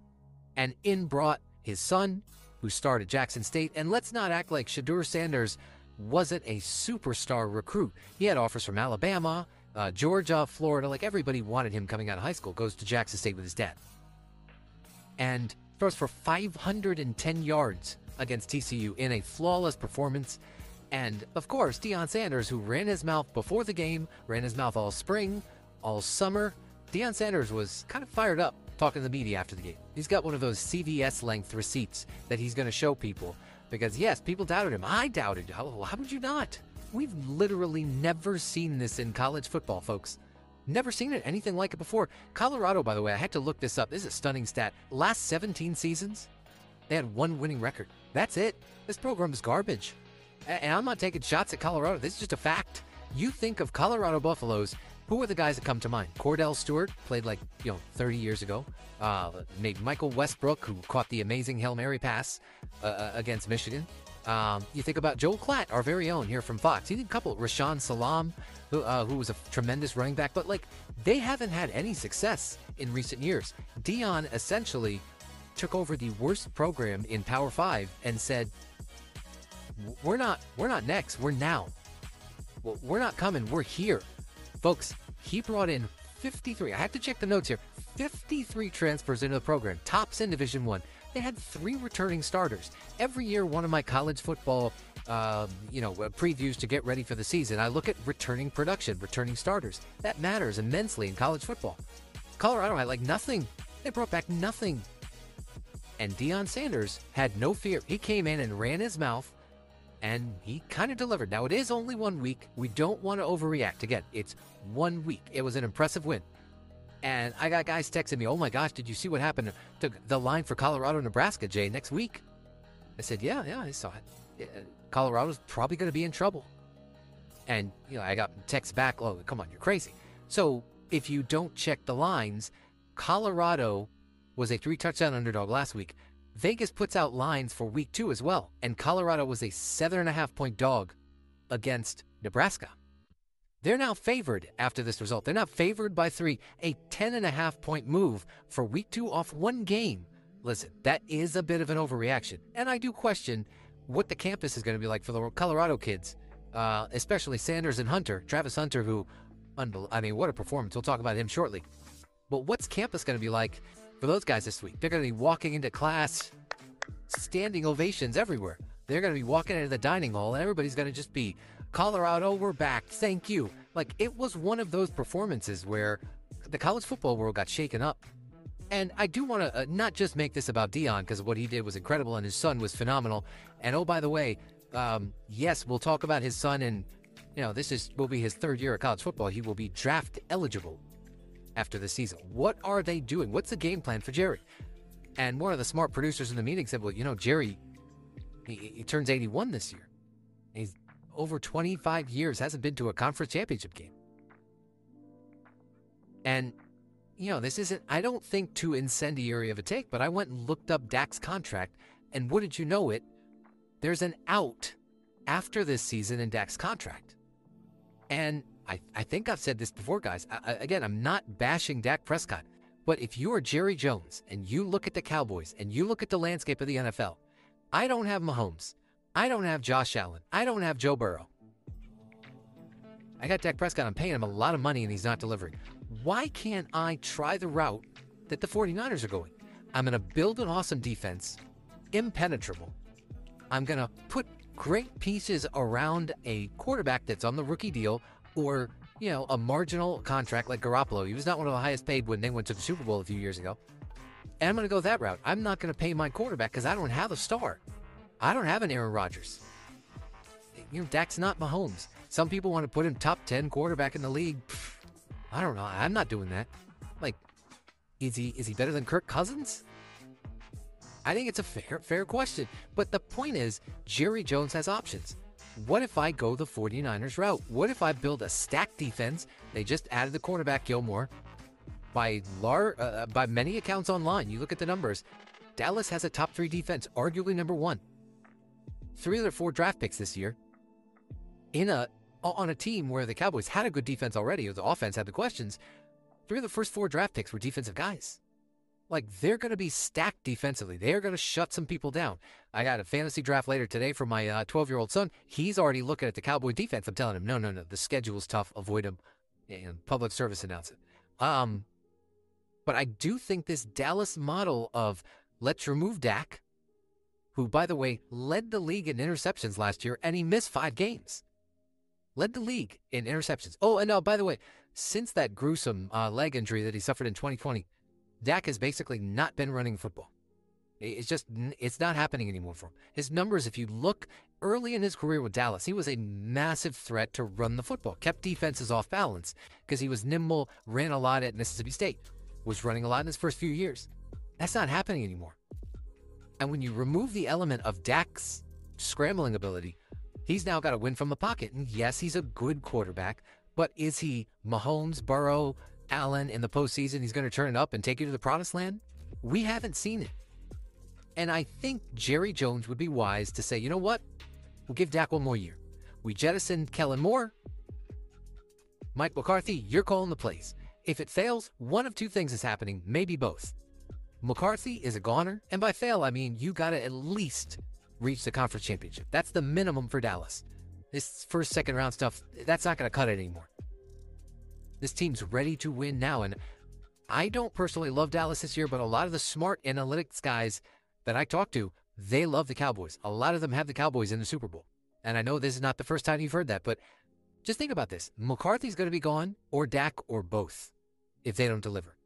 And in brought his son, who starred at Jackson State, and let's not act like Shedeur Sanders wasn't a superstar recruit. He had offers from Alabama, uh, Georgia, Florida, like everybody wanted him coming out of high school, goes to Jackson State with his dad. And throws for 510 yards against TCU in a flawless performance. And of course, Deion Sanders, who ran his mouth before the game, ran his mouth all spring, all summer. Deion Sanders was kind of fired up talking to the media after the game. He's got one of those CVS length receipts that he's going to show people because, yes, people doubted him. I doubted. How, how would you not? We've literally never seen this in college football, folks. Never seen it, anything like it before. Colorado, by the way, I had to look this up. This is a stunning stat. Last 17 seasons, they had one winning record. That's it. This program is garbage. And I'm not taking shots at Colorado. This is just a fact. You think of Colorado Buffaloes, who are the guys that come to mind? Kordell Stewart played like, you know, 30 years ago. Uh, maybe Michael Westbrook, who caught the amazing Hail Mary pass uh, against Michigan. Um, you think about Joel Klatt, our very own here from Fox. You think a couple, Rashaan Salaam, who, uh, who was a tremendous running back, but like they haven't had any success in recent years. Deion essentially took over the worst program in Power Five and said, "We're not, we're not next. We're now. Well, we're not coming. We're here, folks." He brought in 53. I have to check the notes here. 53 transfers into the program, tops in Division One. They had three returning starters. Every year, one of my college football, uh, you know, uh, previews to get ready for the season, I look at returning production, returning starters. That matters immensely in college football. Colorado had like nothing. They brought back nothing. And Deion Sanders had no fear. He came in and ran his mouth, and he kind of delivered. Now, it is only one week. We don't want to overreact. Again, it's one week. It was an impressive win. And I got guys texting me, oh my gosh, did you see what happened to the line for Colorado, Nebraska, Jay, next week? I said, yeah, yeah, I saw it. Colorado's probably going to be in trouble. And, you know, I got texts back, oh, come on, you're crazy. So if you don't check the lines, Colorado was a three touchdown underdog last week. Vegas puts out lines for week two as well. And Colorado was a seven and a half point dog against Nebraska. They're now favored after this result. They're now favored by three, a 10 and a half point move for week two off one game. Listen, that is a bit of an overreaction. And I do question what the campus is going to be like for the Colorado kids, uh, especially Sanders and Hunter. Travis Hunter, who, I mean, what a performance. We'll talk about him shortly. But what's campus going to be like for those guys this week? They're going to be walking into class, standing ovations everywhere. They're going to be walking into the dining hall, and everybody's going to just be Colorado, we're back. Thank you. Like it was one of those performances where the college football world got shaken up. And I do want to uh, not just make this about Deion because what he did was incredible and his son was phenomenal. And oh, by the way, um, yes, we'll talk about his son and you know this is will be his third year of college football. He will be draft eligible after the season. What are they doing? What's the game plan for Jerry? And one of the smart producers in the meeting said, "Well, you know, Jerry, he, he turns 81 this year. He's over 25 years hasn't been to a conference championship game. And, you know, this isn't, I don't think too incendiary of a take, but I went and looked up Dak's contract, and wouldn't you know it, there's an out after this season in Dak's contract. And I, I think I've said this before, guys. I, again, I'm not bashing Dak Prescott, but if you are Jerry Jones and you look at the Cowboys and you look at the landscape of the NFL, I don't have Mahomes. I don't have Josh Allen. I don't have Joe Burrow. I got Dak Prescott. I'm paying him a lot of money and he's not delivering. Why can't I try the route that the 49ers are going? I'm going to build an awesome defense, impenetrable. I'm going to put great pieces around a quarterback that's on the rookie deal or, you know, a marginal contract like Garoppolo. He was not one of the highest paid when they went to the Super Bowl a few years ago. And I'm going to go that route. I'm not going to pay my quarterback because I don't have a star. I don't have an Aaron Rodgers. You know, Dak's not Mahomes. Some people want to put him top 10 quarterback in the league. Pfft, I don't know. I'm not doing that. Like, is he is he better than Kirk Cousins? I think it's a fair fair question. But the point is, Jerry Jones has options. What if I go the 49ers route? What if I build a stacked defense? They just added the cornerback Gilmore. By lar- uh, by many accounts online, you look at the numbers. Dallas has a top three defense, arguably number one three of four draft picks this year in a on a team where the Cowboys had a good defense already, or the offense had the questions. Three of the first four draft picks were defensive guys. Like they're going to be stacked defensively. They're going to shut some people down. I got a fantasy draft later today for my 12 uh, year old son. He's already looking at the Cowboy defense. I'm telling him, no, no, no. The schedule's tough. Avoid them. And public service announce it. Um, but I do think this Dallas model of let's remove Dak, who, by the way, led the league in interceptions last year, and he missed five games. Led the league in interceptions. Oh, and uh, by the way, since that gruesome uh, leg injury that he suffered in 2020, Dak has basically not been running football. It's just, it's not happening anymore for him. His numbers, if you look early in his career with Dallas, he was a massive threat to run the football, kept defenses off balance because he was nimble, ran a lot at Mississippi State, was running a lot in his first few years. That's not happening anymore. And when you remove the element of Dak's scrambling ability, he's now got a win from the pocket. And yes, he's a good quarterback, but is he Mahomes, Burrow, Allen in the postseason? He's going to turn it up and take you to the promised land? We haven't seen it. And I think Jerry Jones would be wise to say, you know what? We'll give Dak one more year. We jettisoned Kellen Moore. Mike McCarthy, you're calling the plays. If it fails, one of two things is happening, maybe both. McCarthy is a goner, and by fail, I mean you got to at least reach the conference championship. That's the minimum for Dallas. This first, second round stuff, that's not going to cut it anymore. This team's ready to win now, and I don't personally love Dallas this year, but a lot of the smart analytics guys that I talk to, they love the Cowboys. A lot of them have the Cowboys in the Super Bowl. And I know this is not the first time you've heard that, but just think about this. McCarthy's going to be gone, or Dak, or both, if they don't deliver.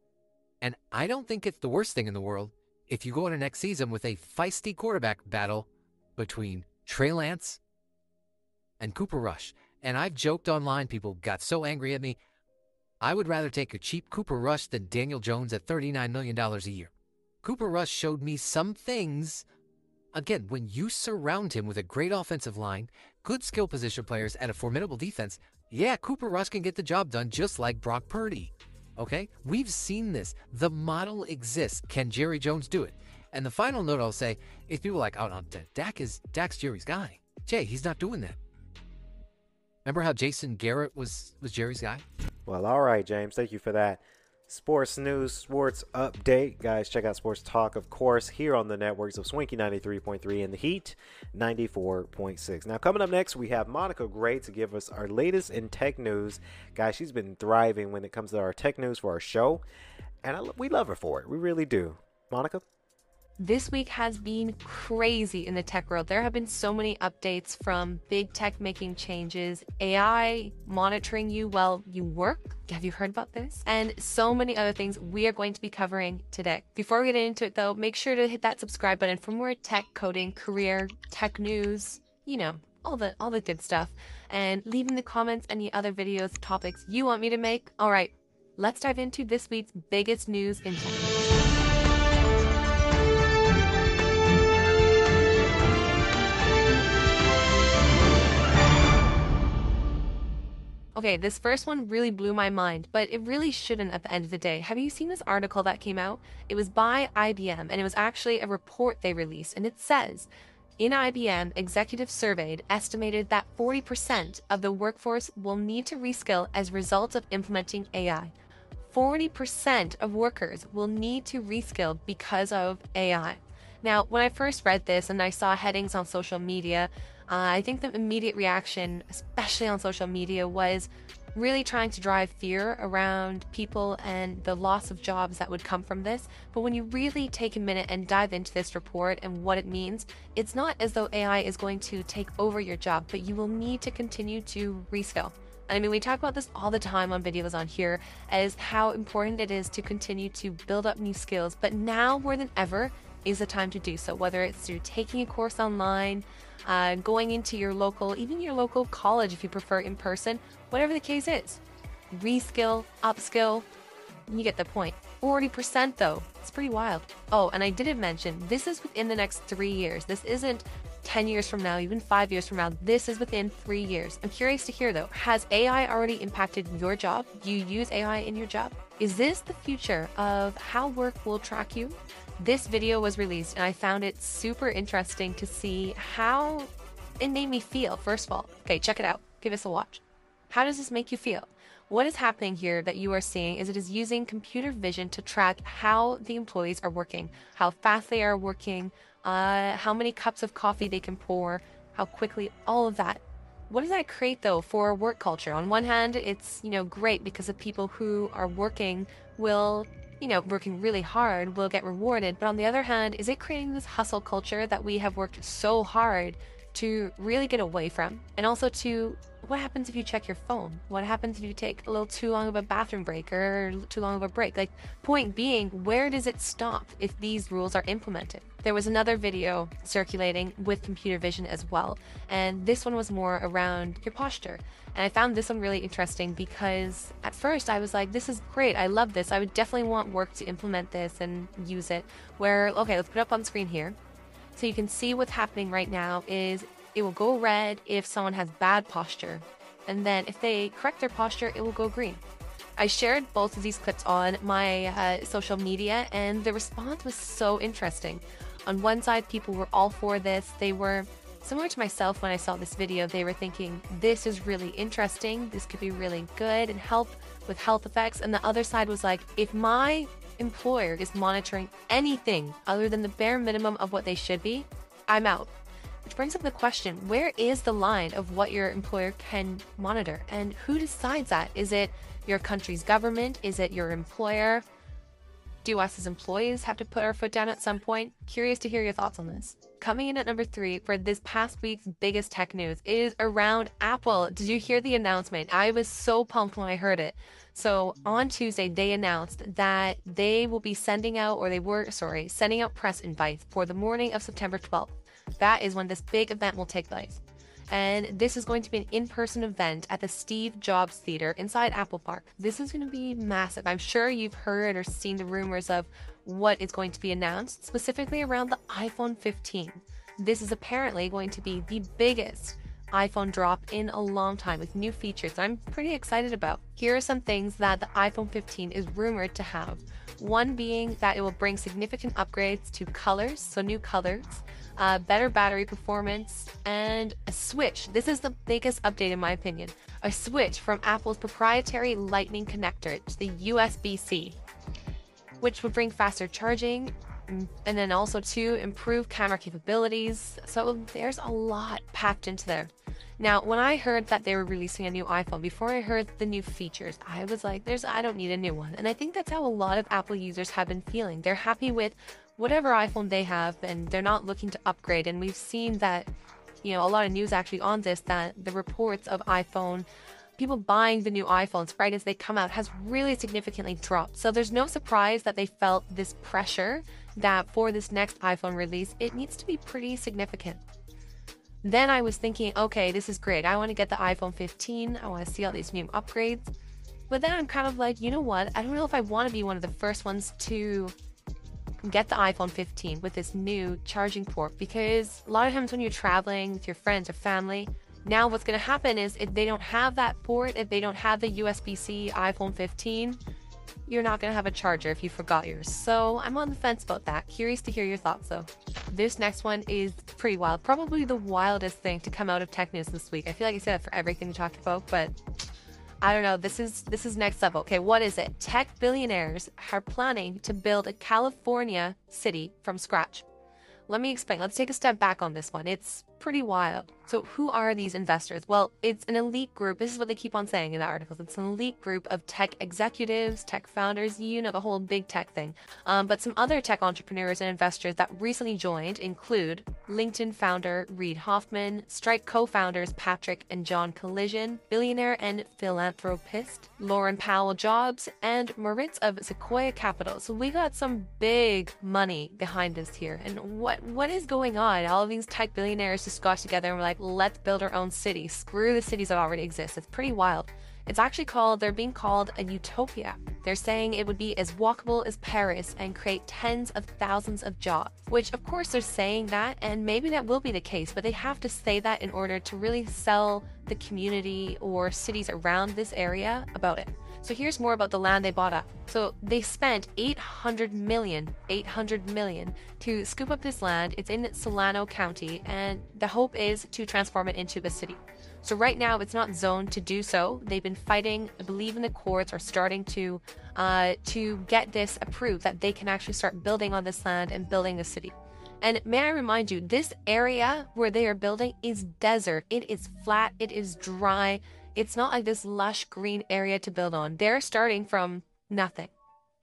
And I don't think it's the worst thing in the world if you go into next season with a feisty quarterback battle between Trey Lance and Cooper Rush. And I've joked online, people got so angry at me. I would rather take a cheap Cooper Rush than Daniel Jones at $39 million a year. Cooper Rush showed me some things. Again, when you surround him with a great offensive line, good skill position players, and a formidable defense, yeah, Cooper Rush can get the job done just like Brock Purdy. Okay? We've seen this. The model exists. Can Jerry Jones do it? And the final note I'll say is people like, oh, no, Dak is Dak's Jerry's guy. Jay, he's not doing that. Remember how Jason Garrett was was Jerry's guy? Well, all right, James. Thank you for that. Sports news, sports update. Guys, check out Sports Talk, of course, here on the networks of Swanky 93.3 and The Heat 94.6. Now, coming up next, we have Monica Gray to give us our latest in tech news. Guys, she's been thriving when it comes to our tech news for our show, and I, we love her for it. We really do. Monica? This week has been crazy in the tech world. There have been so many updates from big tech making changes, AI monitoring you while you work. Have you heard about this? And so many other things we are going to be covering today. Before we get into it though, make sure to hit that subscribe button for more tech coding, career, tech news, you know, all the all the good stuff. And leave in the comments any other videos, topics you want me to make. All right, let's dive into this week's biggest news in tech. Okay, this first one really blew my mind, but it really shouldn't at the end of the day. Have you seen this article that came out? It was by IBM, and it was actually a report they released, and it says in IBM, executives surveyed estimated that 40% of the workforce will need to reskill as a result of implementing AI. 40% of workers will need to reskill because of AI. Now, when I first read this and I saw headings on social media, uh, I think the immediate reaction, especially on social media, was really trying to drive fear around people and the loss of jobs that would come from this. But when you really take a minute and dive into this report and what it means, it's not as though AI is going to take over your job, but you will need to continue to reskill. I mean, we talk about this all the time on videos on here as how important it is to continue to build up new skills. But now more than ever is the time to do so, whether it's through taking a course online, uh, going into your local, even your local college if you prefer in person, whatever the case is. Reskill, upskill, you get the point. 40% though, it's pretty wild. Oh, and I didn't mention, this is within the next three years. This isn't 10 years from now, even five years from now. This is within three years. I'm curious to hear though, has AI already impacted your job? Do you use AI in your job? Is this the future of how work will track you? This video was released and I found it super interesting to see how it made me feel, first of all. Okay, check it out. Give us a watch. How does this make you feel? What is happening here that you are seeing is it is using computer vision to track how the employees are working, how fast they are working, uh, how many cups of coffee they can pour, how quickly, all of that. What does that create though for work culture? On one hand, it's, you know, great because the people who are working will you know, working really hard will get rewarded. But on the other hand, is it creating this hustle culture that we have worked so hard to really get away from? And also to what happens if you check your phone? What happens if you take a little too long of a bathroom break or too long of a break? Like, point being, where does it stop if these rules are implemented? There was another video circulating with computer vision as well, and this one was more around your posture. And I found this one really interesting because at first I was like, this is great, I love this, I would definitely want work to implement this and use it. Where, okay, let's put up on screen here. So you can see what's happening right now is it will go red if someone has bad posture. And then if they correct their posture, it will go green. I shared both of these clips on my uh, social media, and the response was so interesting. On one side, people were all for this. They were similar to myself when I saw this video. They were thinking, this is really interesting. This could be really good and help with health effects. And the other side was like, if my employer is monitoring anything other than the bare minimum of what they should be, I'm out. Which brings up the question where is the line of what your employer can monitor? And who decides that? Is it your country's government? Is it your employer? Do us as employees have to put our foot down at some point? Curious to hear your thoughts on this. Coming in at number three for this past week's biggest tech news is around Apple. Did you hear the announcement? I was so pumped when I heard it. So on Tuesday, they announced that they will be sending out, or they were, sorry, sending out press invites for the morning of September 12th. That is when this big event will take place. And this is going to be an in person event at the Steve Jobs Theater inside Apple Park. This is going to be massive. I'm sure you've heard or seen the rumors of what is going to be announced, specifically around the iPhone 15. This is apparently going to be the biggest iPhone drop in a long time with new features I'm pretty excited about. Here are some things that the iPhone 15 is rumored to have. One being that it will bring significant upgrades to colors, so new colors, uh, better battery performance, and a switch. This is the biggest update in my opinion. A switch from Apple's proprietary Lightning connector to the USB C, which would bring faster charging mm, and then also to improve camera capabilities. So there's a lot packed into there. Now, when I heard that they were releasing a new iPhone, before I heard the new features, I was like, there's I don't need a new one. And I think that's how a lot of Apple users have been feeling. They're happy with whatever iPhone they have and they're not looking to upgrade. And we've seen that, you know, a lot of news actually on this that the reports of iPhone people buying the new iPhones right as they come out has really significantly dropped. So there's no surprise that they felt this pressure that for this next iPhone release, it needs to be pretty significant. Then I was thinking, okay, this is great. I want to get the iPhone 15. I want to see all these new upgrades. But then I'm kind of like, you know what? I don't know if I want to be one of the first ones to get the iPhone 15 with this new charging port because a lot of times when you're traveling with your friends or family, now what's going to happen is if they don't have that port, if they don't have the USB-C iPhone 15, you're not going to have a charger if you forgot yours. So I'm on the fence about that. Curious to hear your thoughts though. This next one is pretty wild. Probably the wildest thing to come out of tech news this week. I feel like I said that for everything we talked about, but I don't know. This is this is next level. Okay, what is it? Tech billionaires are planning to build a California city from scratch. Let me explain. Let's take a step back on this one. It's pretty wild. So, who are these investors? Well, it's an elite group. This is what they keep on saying in the articles. It's an elite group of tech executives, tech founders, you know, the whole big tech thing. Um, but some other tech entrepreneurs and investors that recently joined include LinkedIn founder Reid Hoffman, Stripe co founders Patrick and John Collison, billionaire and philanthropist Laurene Powell Jobs, and Moritz of Sequoia Capital. So, we got some big money behind us here. And what what is going on? All of these tech billionaires just got together and were like, let's build our own city. Screw the cities that already exist. It's pretty wild. It's actually called, they're being called a utopia. They're saying it would be as walkable as Paris and create tens of thousands of jobs. Which, of course, they're saying that, and maybe that will be the case, but they have to say that in order to really sell the community or cities around this area about it. So here's more about the land they bought up. So they spent 800 million, 800 million to scoop up this land. It's in Solano County, and the hope is to transform it into a city. So right now it's not zoned to do so. They've been fighting, I believe in the courts are starting to uh, to get this approved that they can actually start building on this land and building a city. And may I remind you, this area where they are building is desert. It is flat, it is dry. It's not like this lush green area to build on. They're starting from nothing,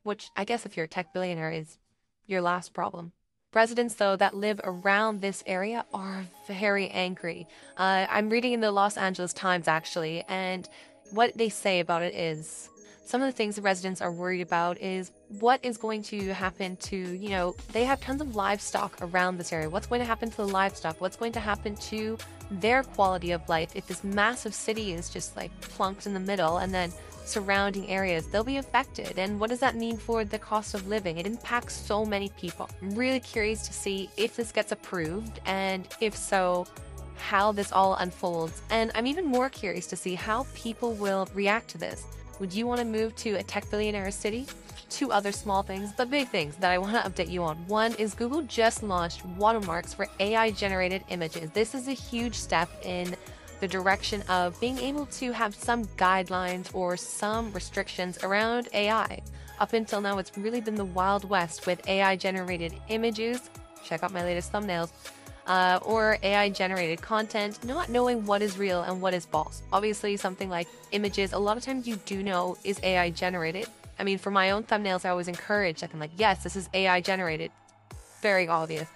which I guess if you're a tech billionaire is your last problem. Residents, though, that live around this area are very angry. Uh, I'm reading in the Los Angeles Times actually, and what they say about it is some of the things the residents are worried about is what is going to happen to, you know, they have tons of livestock around this area. What's going to happen to the livestock? What's going to happen to their quality of life if this massive city is just like plunked in the middle and then surrounding areas, they'll be affected. And what does that mean for the cost of living? It impacts so many people. I'm really curious to see if this gets approved and if so, how this all unfolds. And I'm even more curious to see how people will react to this. Would you want to move to a tech billionaire city? Two other small things, but big things that I want to update you on. One is Google just launched watermarks for AI generated images. This is a huge step in the direction of being able to have some guidelines or some restrictions around AI. Up until now, it's really been the Wild West with AI generated images. Check out my latest thumbnails. Uh, or AI generated content, not knowing what is real and what is false. Obviously, something like images, a lot of times you do know is AI generated. I mean, for my own thumbnails, I always encourage, I'm like, yes, this is AI generated. Very obvious.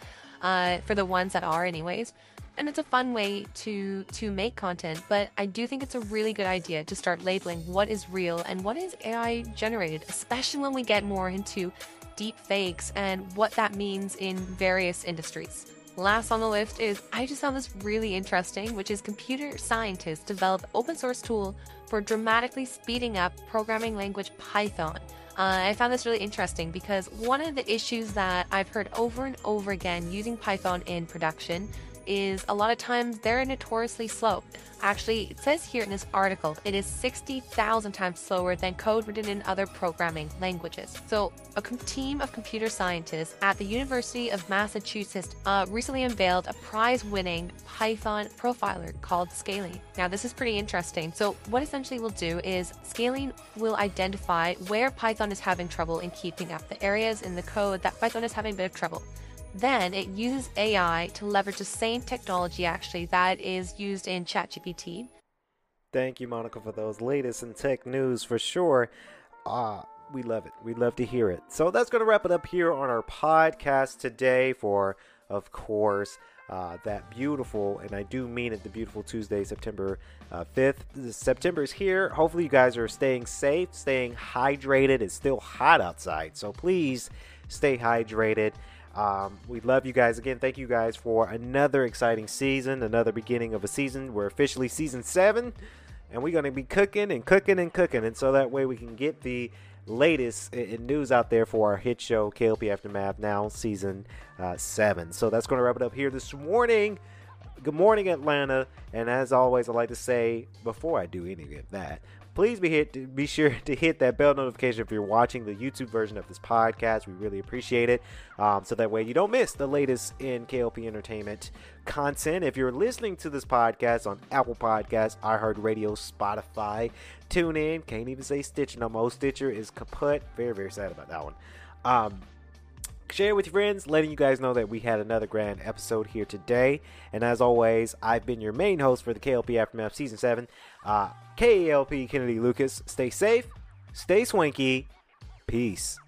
Uh, for the ones that are, anyways and it's a fun way to to make content but i do think it's a really good idea to start labeling what is real and what is ai generated especially when we get more into deep fakes and what that means in various industries last on the list is i just found this really interesting which is computer scientists develop open source tool for dramatically speeding up programming language python. Uh, I found this really interesting because one of the issues that I've heard over and over again using Python in production is a lot of times they're notoriously slow. Actually, it says here in this article, it is 60,000 times slower than code written in other programming languages. So, a team of computer scientists at the University of Massachusetts uh, recently unveiled a prize winning Python profiler called Scalene. Now, this is pretty interesting. So, what essentially will do is Scalene will identify where Python is having trouble in keeping up, the areas in the code that Python is having a bit of trouble. Then it uses AI to leverage the same technology actually that is used in ChatGPT. Thank you, Monica, for those latest in tech news for sure. Ah, uh, we love it. We love to hear it. So that's going to wrap it up here on our podcast today for, of course, uh, that beautiful, and I do mean it, the beautiful Tuesday, September uh, 5th. September is here. Hopefully, you guys are staying safe, staying hydrated. It's still hot outside, so please stay hydrated. Um, we love you guys again. Thank you guys for another exciting season, another beginning of a season. We're officially season seven, and we're going to be cooking and cooking and cooking. And so that way we can get the latest news out there for our hit show, KLP Aftermath, now season uh, seven. So that's going to wrap it up here this morning. Good morning, Atlanta. And as always, I'd like to say, before I do any of that, please be hit be sure to hit that bell notification if you're watching the YouTube version of this podcast. We really appreciate it. Um, so that way you don't miss the latest in KLP Entertainment content. If you're listening to this podcast on Apple Podcasts, iHeartRadio, Spotify, tune in. Can't even say Stitcher no more. Stitcher is kaput. Very very sad about that one. Um, share with your friends, letting you guys know that we had another grand episode here today. And as always, I've been your main host for the KLP Aftermath Season 7, uh, KLP Kennedy Lucas. Stay safe, stay swanky, peace.